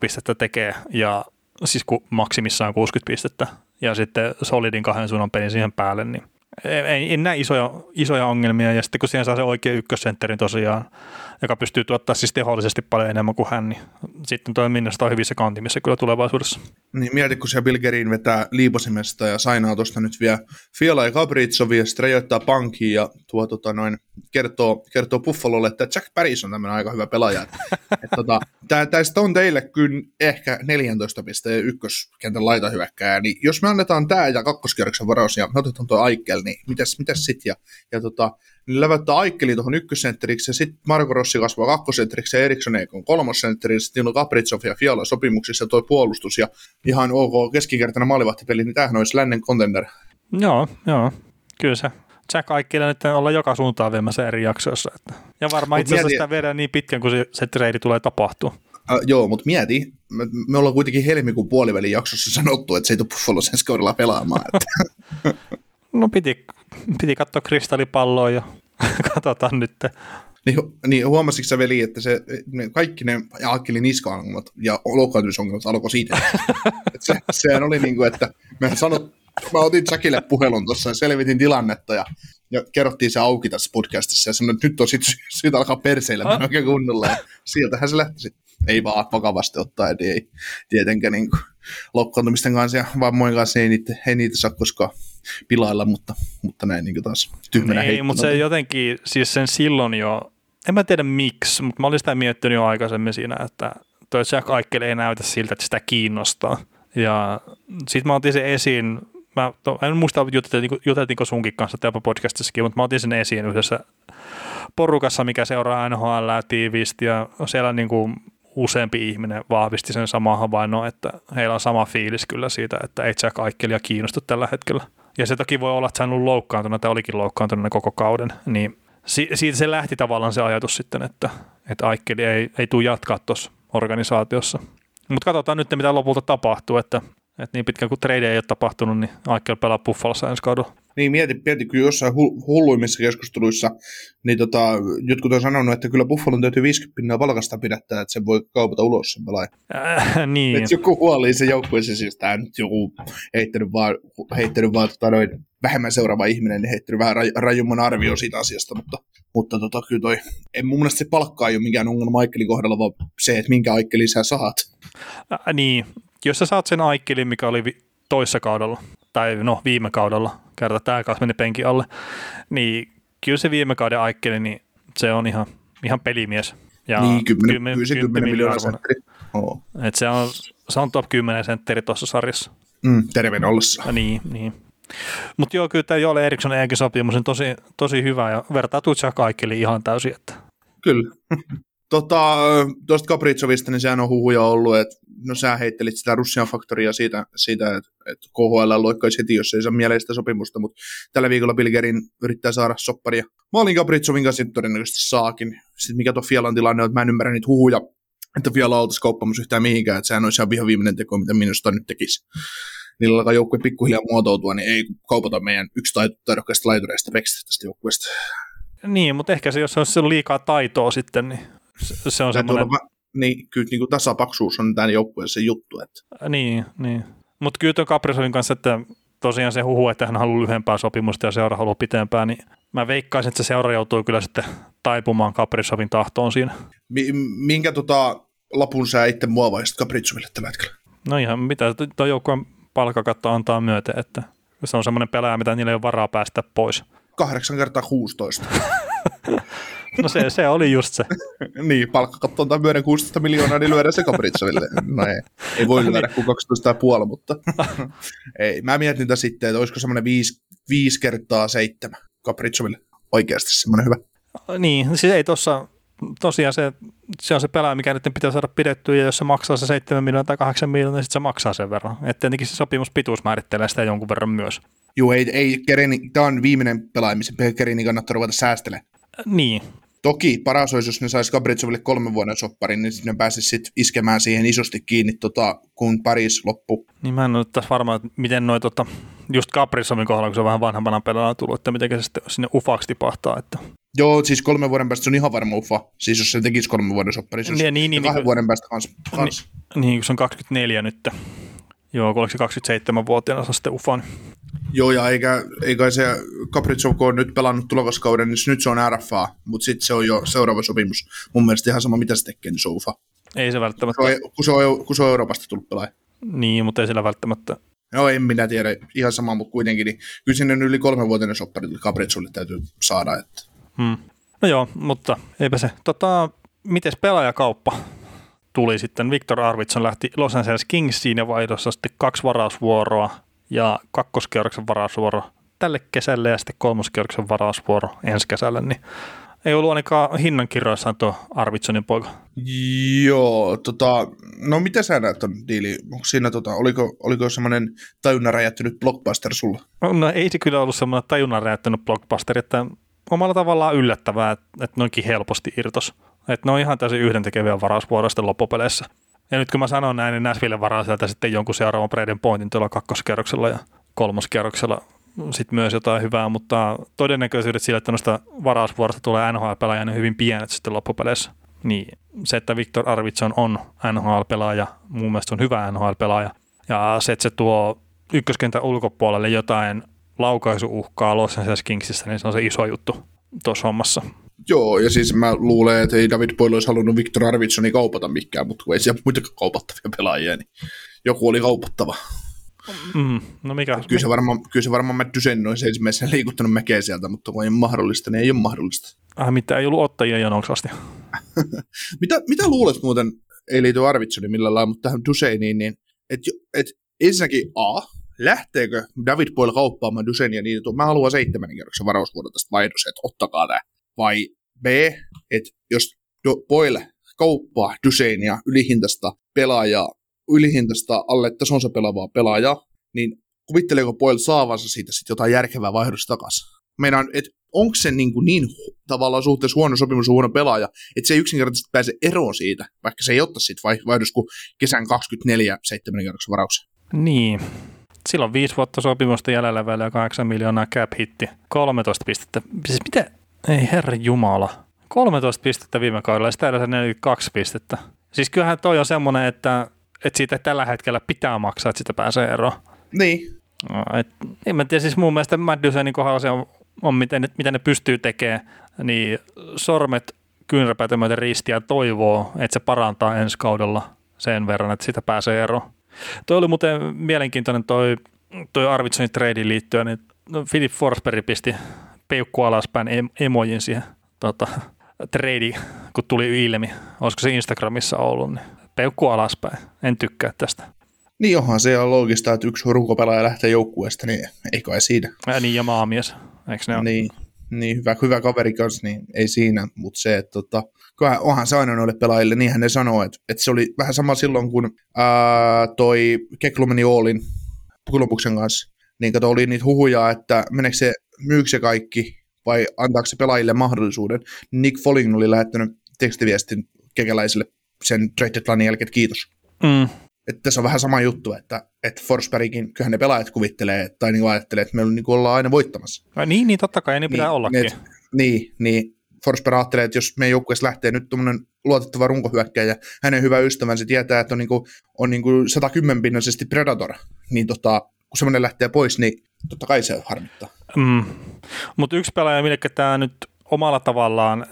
pistettä tekemään ja siis maksimissaan 60 pistettä ja sitten solidin kahden suunnan pelin siihen päälle, niin ei, ei näe isoja, isoja ongelmia, ja sitten kun siihen saa se oikea ykkössentterin tosiaan, joka pystyy tuottaa siis tehollisesti paljon enemmän kuin hän, niin sitten toi Minnesota on hyvissä kantimissa kyllä tulevaisuudessa. Niin mieti, kun se Bilgerin vetää liiposimesta ja sainaa tuosta nyt vielä Fiala ja Gabrizovi ja sitten pankkiin ja tuo, tota, noin, kertoo, kertoo Buffalolle, että Jack Paris on tämmöinen aika hyvä pelaaja. tota, tästä on teille kyllä ehkä 14 pisteen ykköskentän laitahyökkääjä, niin jos me annetaan tämä ja kakkoskierroksen varaus ja me otetaan tuo Aikel, niin mitäs, mitäs sitten? Ja, ja tota, niin lävättää Aikkeli tuohon ykkössentteriksi ja sitten Marko Rossi kasvaa kakkosentteriksi ja Eriksson on kolmossentteri, sitten on Kapritsov ja Fiala sopimuksissa toi puolustus ja ihan ok keskikertainen maalivahtipeli, niin tämähän olisi lännen contender. Joo, joo, kyllä se. Jack Aikkeli nyt olla joka suuntaan viemässä eri jaksoissa. Että. Ja varmaan itse asiassa sitä viedään niin pitkän, kun se, se trade tulee tapahtua. Uh, joo, mutta mieti, me, me ollaan kuitenkin helmikuun puolivälin jaksossa sanottu, että se ei tule Buffalo sen pelaamaan. Että. no piti, piti katsoa kristallipalloa ja katsotaan nyt. Niin, niin huomasitko sä veli, että se, ne, kaikki ne Akkelin niska-ongelmat ja loukkaantumisongelmat alkoi siitä. se, sehän oli niin kuin, että me sanot, mä otin Jackille puhelun tuossa ja selvitin tilannetta ja, ja kerrottiin se auki tässä podcastissa ja sanoin, että nyt on sit syytä alkaa perseillä ah. oikein kunnolla ja sieltähän se lähti sitten. Ei vaan vakavasti ottaa, eli ei tietenkään niin loukkaantumisten kanssa ja vammojen kanssa ei niitä, ei niitä saa koskaan pilailla, mutta, mutta näin niin taas tyhmänä Ei, mutta se jotenkin, siis sen silloin jo, en mä tiedä miksi, mutta mä olin sitä miettinyt jo aikaisemmin siinä, että toi Jack Eichel ei näytä siltä, että sitä kiinnostaa. Ja sitten mä otin sen esiin, mä en muista juteltiinko, juteltiinko sunkin kanssa Telpa podcastissakin, mutta mä otin sen esiin yhdessä porukassa, mikä seuraa NHL tiiviisti ja siellä niin kuin useampi ihminen vahvisti sen saman havainnon, että heillä on sama fiilis kyllä siitä, että ei Jack Aikkelia kiinnostu tällä hetkellä. Ja se toki voi olla, että hän on loukkaantunut tai olikin loukkaantunut koko kauden, niin siitä se lähti tavallaan se ajatus sitten, että, että Aikkeli ei, ei tule jatkaa tuossa organisaatiossa. Mutta katsotaan nyt, mitä lopulta tapahtuu, että, että niin pitkään kuin trade ei ole tapahtunut, niin Aikkel pelaa Buffalossa ensi kaudella. Niin mieti, mieti kyllä jossain hulluimmissa keskusteluissa, niin tota, jotkut on sanonut, että kyllä Buffalon täytyy 50 pinnaa palkasta pidättää, että se voi kaupata ulos sen pelaajan. Äh, niin. Että joku huoli se joukkueessa, siis tämä nyt joku heittänyt vaan, heittänyt vaan tota noin, vähemmän seuraava ihminen, niin heittänyt vähän raj, rajumman arvio siitä asiasta, mutta, mutta tota, kyllä toi, en mun mielestä se palkkaa ei ole mikään ongelma Aikkelin kohdalla, vaan se, että minkä Aikkelin sä saat. Äh, niin, jos sä saat sen Aikkelin, mikä oli toissa kaudella, tai no viime kaudella, kerta tämä kanssa meni penkin alle, niin kyllä se viime kauden Aikkeli, niin se on ihan, ihan pelimies. Ja niin, 10, 10, 10, 10 miljoonaa sentteri. Oh. Et se, on, se on top 10 sentteri tuossa sarjassa. Mm, terveen ollessa. Ja niin, niin. Mutta joo, kyllä tämä Jolle Eriksson Eikin sopimus on tosi, tosi hyvä ja vertautuu kaikille ihan täysin. Että. Kyllä. Tota, tuosta Capricovista, niin sehän on huhuja ollut, että no sä heittelit sitä Russian faktoria siitä, siitä että, että KHL loikkaisi heti, jos ei saa mieleistä sopimusta, mutta tällä viikolla Bilgerin yrittää saada sopparia. Mä olin Capricovin kanssa todennäköisesti saakin. Sitten mikä tuo Fialan tilanne on, että mä en ymmärrä niitä huhuja, että Fiala oltaisi kauppamassa yhtään mihinkään, että sehän olisi ihan viha viimeinen teko, mitä minusta nyt tekisi. Niillä alkaa joukkue pikkuhiljaa muotoutua, niin ei kaupata meidän yksi taidokkaista laitureista tästä joukkueesta. Niin, mutta ehkä se, jos on liikaa taitoa sitten, niin se on semmoinen... Tuolla, niin, kyllä niin kuin tasapaksuus on tämän joukkueen se juttu. Että... Niin, niin. Mutta kyllä tuon Kaprisovin kanssa, että tosiaan se huhu, että hän haluaa lyhyempää sopimusta ja seura haluaa pitempään, niin mä veikkaisin, että se seura joutuu kyllä sitten taipumaan Kaprisovin tahtoon siinä. Minkä tota lapun sä itse muovaisit Kaprisoville tällä hetkellä? No ihan mitä tuo joukkueen palkakatto antaa myöten, että se on semmoinen pelaaja, mitä niillä ei ole varaa päästä pois. 8 kertaa 16. No se, se oli just se. niin, palkkakatto on myöden 16 miljoonaa, niin lyödään se Capricoville. No ei, ei voi lyödä kuin 12,5, mutta ei. Mä mietin tätä sitten, että olisiko semmoinen 5, 5 kertaa 7 Capricoville oikeasti semmoinen hyvä. Niin, siis ei tuossa tosiaan se, se on se pelaaja, mikä nyt pitää saada pidettyä, ja jos se maksaa se 7 miljoonaa tai 8 miljoonaa, niin sitten se maksaa sen verran. Että tietenkin se sopimuspituus määrittelee sitä jonkun verran myös. Joo, ei, ei Kerini, tämä on viimeinen pelaaja, missä Kerini kannattaa ruveta säästelemään. Niin, Toki paras olisi, jos ne saisi Gabritsoville kolmen vuoden sopparin, niin ne pääsisi sitten iskemään siihen isosti kiinni, tota, kun Paris loppu. Niin mä en ole tässä varma, että miten noin tota, just Gabritsovin kohdalla, kun se on vähän vanhempana pelaajana tullut, että miten se sitten sinne ufaksi tipahtaa. Että... Joo, siis kolmen vuoden päästä se on ihan varma ufa. Siis jos se tekisi kolmen vuoden soppari, se niin, niin, niin, kahden niin, vuoden päästä kans. kans. Niin, niin, kun se on 24 nyt. Joo, kun oliko se 27-vuotiaana saa sitten ufan. Joo, ja eikä, eikä se Capriccio, kun on nyt pelannut tulokaskauden, niin nyt se on RFA, mutta sitten se on jo seuraava sopimus. Mun mielestä ihan sama, mitä se tekee, niin soufa. Ei se välttämättä. Se on, kun, se on, kun se on Euroopasta tullut pelaaja. Niin, mutta ei sillä välttämättä. No en minä tiedä, ihan sama, mutta kuitenkin, niin kyllä sinne yli kolmenvuotinen soppari Capricciolle täytyy saada. Että. Hmm. No joo, mutta eipä se. Tota, miten pelaajakauppa tuli sitten? Victor Arvidsson lähti Los Angeles Kingsiin ja vaihdossa sitten kaksi varausvuoroa ja kakkoskierroksen varausvuoro tälle kesälle ja sitten kolmoskierroksen varausvuoro ensi kesälle, niin ei ollut ainakaan hinnan kirjoissaan tuo Arvidssonin poika. Joo, tota, no mitä sä näet on diili? Onko siinä, tota, oliko, oliko semmoinen tajunnan räjähtynyt blockbuster sulla? No ei se kyllä ollut semmoinen tajunnan räjähtynyt blockbuster, että omalla tavallaan yllättävää, että noinkin helposti irtos. Että ne on ihan täysin yhdentekeviä varausvuoroista loppupeleissä. Ja nyt kun mä sanon näin, niin Nashville varaa sieltä sitten jonkun seuraavan Braden Pointin tuolla kakkoskerroksella ja kolmoskerroksella sitten myös jotain hyvää, mutta todennäköisyydet sillä, että noista varausvuorosta tulee NHL-pelaaja, niin hyvin pienet sitten loppupeleissä. Niin se, että Victor Arvidsson on NHL-pelaaja, mun mielestä on hyvä NHL-pelaaja. Ja se, että se tuo ykköskentän ulkopuolelle jotain laukaisuuhkaa Los Angeles Kingsissa, niin se on se iso juttu tuossa hommassa. Joo, ja siis mä luulen, että ei David Boyle olisi halunnut Victor Arvidssoni kaupata mikään, mutta kun ei siellä muita kaupattavia pelaajia, niin joku oli kaupattava. Mm, no mikä? Kyllä se varmaan, kyllä se varmaan Matt Dusen olisi ensimmäisenä liikuttanut mäkeä sieltä, mutta kun ei ole mahdollista, niin ei ole mahdollista. Ah, mitä ei ollut ottajia jonoksi asti. mitä, mitä luulet muuten, ei liity Arvidssoni millään lailla, mutta tähän Duseniin, niin että et, ensinnäkin A, lähteekö David Boyle kauppaamaan Dusenia niin, että mä haluan seitsemännen kerroksen varausvuoden tästä vaihdossa, että ottakaa tämä. Vai B, että jos Boyle kauppaa Dusenia ylihintasta pelaajaa, ylihintasta alle tasonsa pelaavaa pelaajaa, niin kuvitteleeko Boyle saavansa siitä sitten jotain järkevää vaihdosta takaisin? Meidän, että onko se niin, kuin niin tavallaan suhteessa huono sopimus huono pelaaja, että se ei yksinkertaisesti pääse eroon siitä, vaikka se ei ottaisi siitä vaihdosta kuin kesän 24 seitsemän kerroksen varauksen. Niin, silloin viisi vuotta sopimusta jäljellä välillä 8 miljoonaa cap hitti, 13 pistettä. Siis mitä? Ei herra jumala. 13 pistettä viime kaudella ja sitä edes 42 pistettä. Siis kyllähän toi on semmoinen, että, että siitä tällä hetkellä pitää maksaa, että sitä pääsee eroon. Niin. No, et, en mä tiedä, siis mun mielestä Maddysenin kohdalla se on, on miten, mitä ne pystyy tekemään, niin sormet kyynärpäitä myöten ristiä toivoo, että se parantaa ensi kaudella sen verran, että sitä pääsee eroon. Toi oli muuten mielenkiintoinen toi, toi Arvidsonin treidin liittyen, niin no Philip Forsberg pisti peukku alaspäin emojin siihen tota, trade, kun tuli ilmi. Olisiko se Instagramissa ollut, niin peukku alaspäin. En tykkää tästä. Niin onhan se on loogista, että yksi runkopelaaja lähtee joukkueesta, niin ei kai siinä. Ja niin, ja maamies, eikö ne ole? Niin, niin hyvä, hyvä kaveri kanssa, niin ei siinä, mutta se, että tota, onhan se aina noille pelaajille, niinhän ne sanoo, että, että se oli vähän sama silloin, kun ää, toi Keklu meni Oolin Kolumbuksen kanssa, niin kato, oli niitä huhuja, että meneekö se, myykö se kaikki vai antaako se pelaajille mahdollisuuden. Nick Folling oli lähettänyt tekstiviestin kekeläisille sen trade deadline jälkeen, että kiitos. Mm. Että tässä on vähän sama juttu, että, että Forsbergin, kyllähän ne pelaajat kuvittelee, tai niin ajattelee, että me niin ollaan aina voittamassa. Ai niin, niin totta kai, niin pitää niin, ollakin. Et, niin, niin Forsberg ajattelee, että jos meidän joukkueessa lähtee nyt tuommoinen luotettava runkohyökkäjä, hänen hyvä ystävänsä tietää, että on, niin kuin, on niin kuin 110 pinnaisesti Predator, niin tota, kun semmoinen lähtee pois, niin totta kai se harmittaa. Mm. Mutta yksi pelaaja, mille tämä nyt omalla tavallaan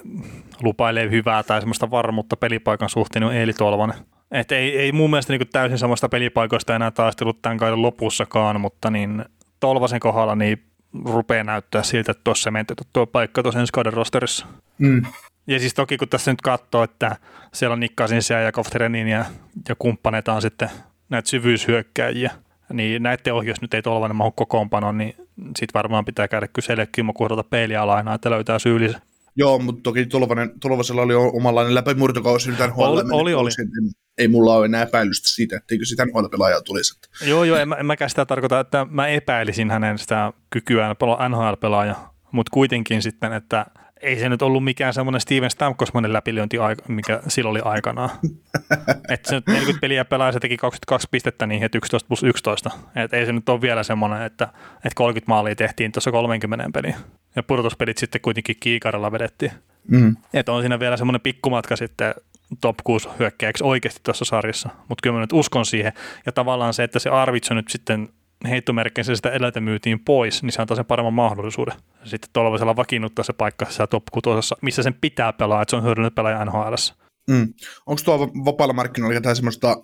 lupailee hyvää tai semmoista varmuutta pelipaikan suhteen, on Eeli Tolvanen. Et ei, ei mun mielestä niin täysin samasta pelipaikoista enää taistellut tämän kauden lopussakaan, mutta niin Tolvasen kohdalla niin rupeaa näyttää siltä, että tuossa menty tuo paikka tuossa ensi kauden rosterissa. Mm. Ja siis toki kun tässä nyt katsoo, että siellä on Nikkasin siellä ja Koftrenin ja, ja kumppaneita on sitten näitä syvyyshyökkäjiä, niin näiden ohjus nyt ei Tolvanen mahu kokoonpano, niin sitten varmaan pitää käydä kysellä Kimmo Kuhdolta peilialainaa, että löytää syyllisen. Joo, mutta toki Tolvanen, Tolvasella oli omanlainen läpimurtokausi nyt Oli, oli, oli. Ei mulla ole enää epäilystä siitä, etteikö sitä NHL-pelaajaa tulisi. Joo, joo, en, mä, en mäkään sitä tarkoita, että mä epäilisin hänen sitä kykyään NHL-pelaaja, mutta kuitenkin sitten, että ei se nyt ollut mikään semmoinen Steven Stamkosmanen läpilyönti, mikä silloin oli aikanaan. että se nyt 40 peliä pelaa, se teki 22 pistettä niin heti 11 plus 11. Et ei se nyt ole vielä semmoinen, että, että 30 maalia tehtiin tuossa 30 peliä. Ja pudotuspelit sitten kuitenkin kiikaralla vedettiin. Mm. Että on siinä vielä semmoinen pikkumatka sitten top 6 hyökkäjäksi oikeasti tuossa sarjassa. Mutta kyllä mä nyt uskon siihen. Ja tavallaan se, että se Arvitso nyt sitten heittomerkkeissä sitä eläintä myytiin pois, niin se antaa sen paremman mahdollisuuden. Sitten tuolla vakiinnuttaa se paikka siellä top missä sen pitää pelaa, että se on hyödyllinen pelaaja NHL. Mm. Onko tuo vapaalla markkinoilla jotain semmoista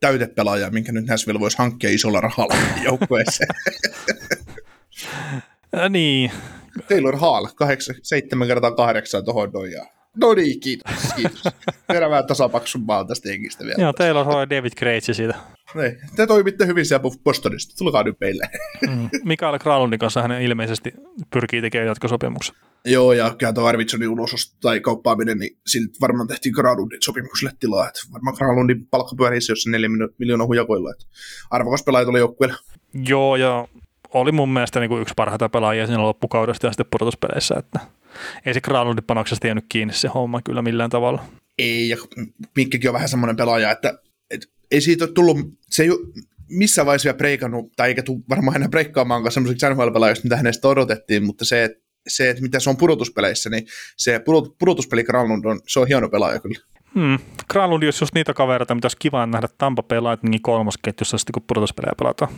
täytepelaajaa, minkä nyt Nashville voisi hankkia isolla rahalla joukkueeseen? niin. Taylor Hall, 8, 7 kertaa 8 tuohon noin No niin, kiitos, kiitos. Tehdään vähän tasapaksun maan tästä jengistä vielä. Joo, Hall ja David Krejci siitä. Niin, te toimitte hyvin siellä Bostonista, tulkaa nyt meille. mm. Mikael Kralundin kanssa hän ilmeisesti pyrkii tekemään jatkosopimuksen. Joo, ja kyllä tuo Arvidssonin ulos tai kauppaaminen, niin siltä varmaan tehtiin Kralundin sopimukselle tilaa. Että varmaan Kralundin palkka pyörisi jossain neljä miljoonaa hujakoilla. Että arvokas pelaaja tuli joukkueelle. Joo, ja oli mun mielestä niin kuin yksi parhaita pelaajia siinä loppukaudesta ja sitten pudotuspeleissä, että ei se Kralundin panoksesta jäänyt kiinni se homma kyllä millään tavalla. Ei, ja Minkkikin on vähän semmoinen pelaaja, että, että ei siitä ole tullut, se ei ole missään vaiheessa vielä breikannut, tai eikä tule varmaan enää breikkaamaan semmoiseksi NHL-pelaajista, mitä hänestä odotettiin, mutta se, että se, että mitä se on pudotuspeleissä, niin se pudotuspeli Granlund on, se on hieno pelaaja kyllä. Hmm. Granlund olisi just niitä kavereita, mitä olisi kiva nähdä Tampa Lightningin kolmosketjussa sitten, kun pudotuspelejä pelataan.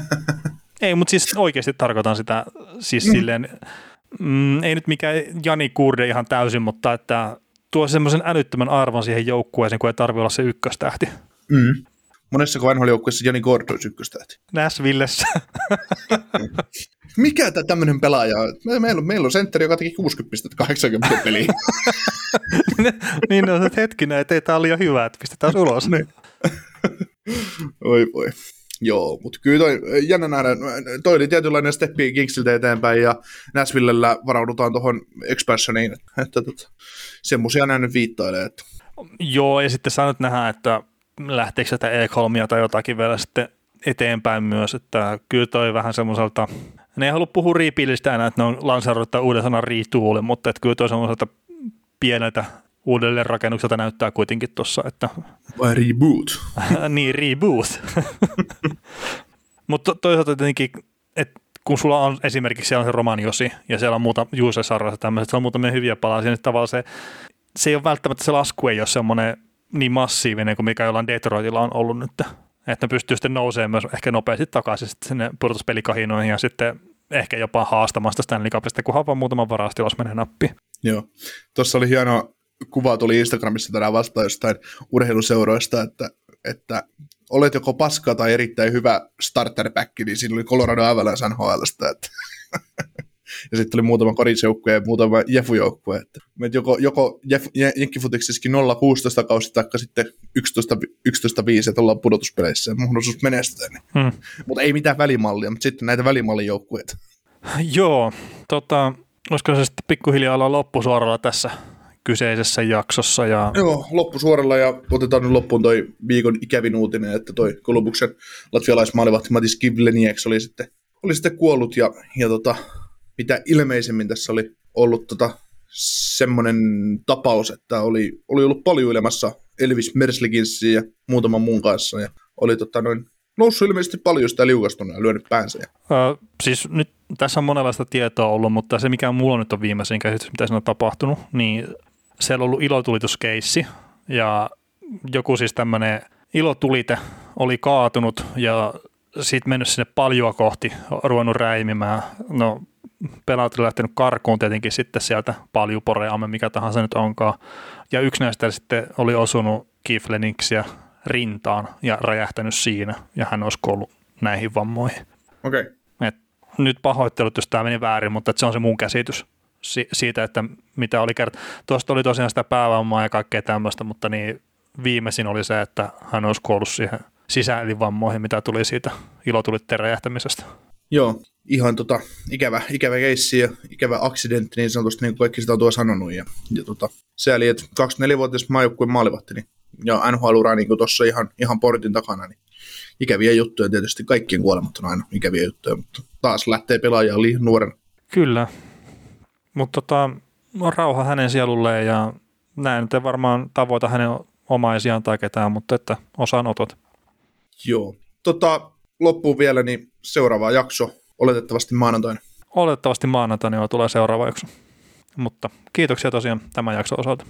ei, mutta siis oikeasti tarkoitan sitä siis mm. silleen, mm, ei nyt mikään Jani Kurde ihan täysin, mutta että tuo semmoisen älyttömän arvon siihen joukkueeseen, kun ei tarvitse olla se ykköstähti. Mm. Monessa vanhoilla Jani Gordon olisi ykköstähti. Näsvillessä. Mikä tämä tämmöinen pelaaja on? Meillä on, meillä on sentteri, joka teki 60 pistettä 80 peliä. niin on, että hetkinen, että ei tämä ole liian hyvä, että pistetään ulos. Niin. Oi voi. Joo, mutta kyllä toi, jännä nähdä, toi oli tietynlainen steppi Kingsiltä eteenpäin ja Nashvillellä varaudutaan tuohon expansioniin, että, että, että semmoisia näin nyt viittailee. Että. Joo, ja sitten saa nyt nähdä, että lähteekö sitä E3 tai jotakin vielä sitten eteenpäin myös, että kyllä toi vähän semmoiselta, ne ei halua puhua riipillistä enää, että ne on lanseerannut uuden sanan riituulle, mutta että kyllä toi semmoiselta pieneltä uudelleen rakennukselta näyttää kuitenkin tuossa, että... Vai reboot? niin, reboot. Mutta toisaalta tietenkin, että kun sulla on esimerkiksi siellä on se romaniosi ja siellä on muuta Juusesarra tämmöiset, se on muutamia hyviä palasia, niin tavallaan se, se ei ole välttämättä se lasku ei ole semmoinen niin massiivinen kuin mikä jollain Detroitilla on ollut nyt. Että ne pystyy sitten nousemaan myös ehkä nopeasti takaisin sitten sinne pudotuspelikahinoihin ja sitten ehkä jopa haastamaan sitä Stanley Cupista, kunhan vaan muutaman varastilos menee nappi. Joo. Tuossa oli hieno kuva tuli Instagramissa tänään vastaan jostain urheiluseuroista, että, että olet joko paska tai erittäin hyvä starterback, niin siinä oli Colorado Avalanche NHLstä, että ja sitten oli muutama korisjoukkue ja muutama jefujoukkue. Että joko, joko jef, jenkkifutiksessakin 0-16 kausi tai sitten 11, 11 5, että ollaan pudotuspeleissä ja mahdollisuus menestyä. Niin. Hmm. Mutta ei mitään välimallia, mutta sitten näitä välimallijoukkueita. Joo, tota, olisiko se sitten pikkuhiljaa olla loppusuoralla tässä kyseisessä jaksossa. Ja... Joo, loppusuoralla ja otetaan nyt loppuun toi viikon ikävin uutinen, että toi Kolumbuksen latvialaismaalivahti Matis Kivlenieks oli sitten, oli sitten kuollut ja, ja tota, mitä ilmeisemmin tässä oli ollut tota, semmoinen tapaus, että oli, oli ollut paljon ylemmässä Elvis Mersliginsin ja muutaman muun kanssa ja oli tota, noin, noussut ilmeisesti paljon sitä liukastunut ja lyönyt päänsä. Ja... Ö, siis nyt tässä on monenlaista tietoa ollut, mutta se mikä mulla nyt on viimeisin käsitys, mitä siinä on tapahtunut, niin siellä on ollut ilotulituskeissi ja joku siis tämmöinen ilotulite oli kaatunut ja sitten mennyt sinne paljoa kohti, ruvennut räimimään. No pelaat on lähtenyt karkuun tietenkin sitten sieltä paljuporeamme, mikä tahansa nyt onkaan. Ja yksi näistä sitten oli osunut Kifleniksiä rintaan ja räjähtänyt siinä, ja hän olisi kuollut näihin vammoihin. Okei. Okay. nyt pahoittelut, jos tämä meni väärin, mutta se on se mun käsitys siitä, että mitä oli kert. Tuosta oli tosiaan sitä päävammaa ja kaikkea tämmöistä, mutta niin viimeisin oli se, että hän olisi kuollut siihen sisäelivammoihin, mitä tuli siitä ilotulitteen räjähtämisestä. Joo, ihan tota, ikävä, ikävä keissi ja ikävä aksidentti niin sanotusti, niin kuin kaikki sitä on tuo sanonut. Ja, ja tota, sääli, että 24-vuotias maajoukkueen maalivahti niin, ja NHL-ura niin tuossa ihan, ihan portin takana, niin ikäviä juttuja tietysti, kaikkien kuolemat on aina ikäviä juttuja, mutta taas lähtee pelaaja liian nuoren. Kyllä, mutta tota, rauha hänen sielulleen ja näin nyt varmaan tavoita hänen omaisiaan tai ketään, mutta että osanotot. Joo. Tota, loppuun vielä, niin seuraava jakso oletettavasti maanantaina. Oletettavasti maanantaina jo tulee seuraava jakso. Mutta kiitoksia tosiaan tämän jakson osalta.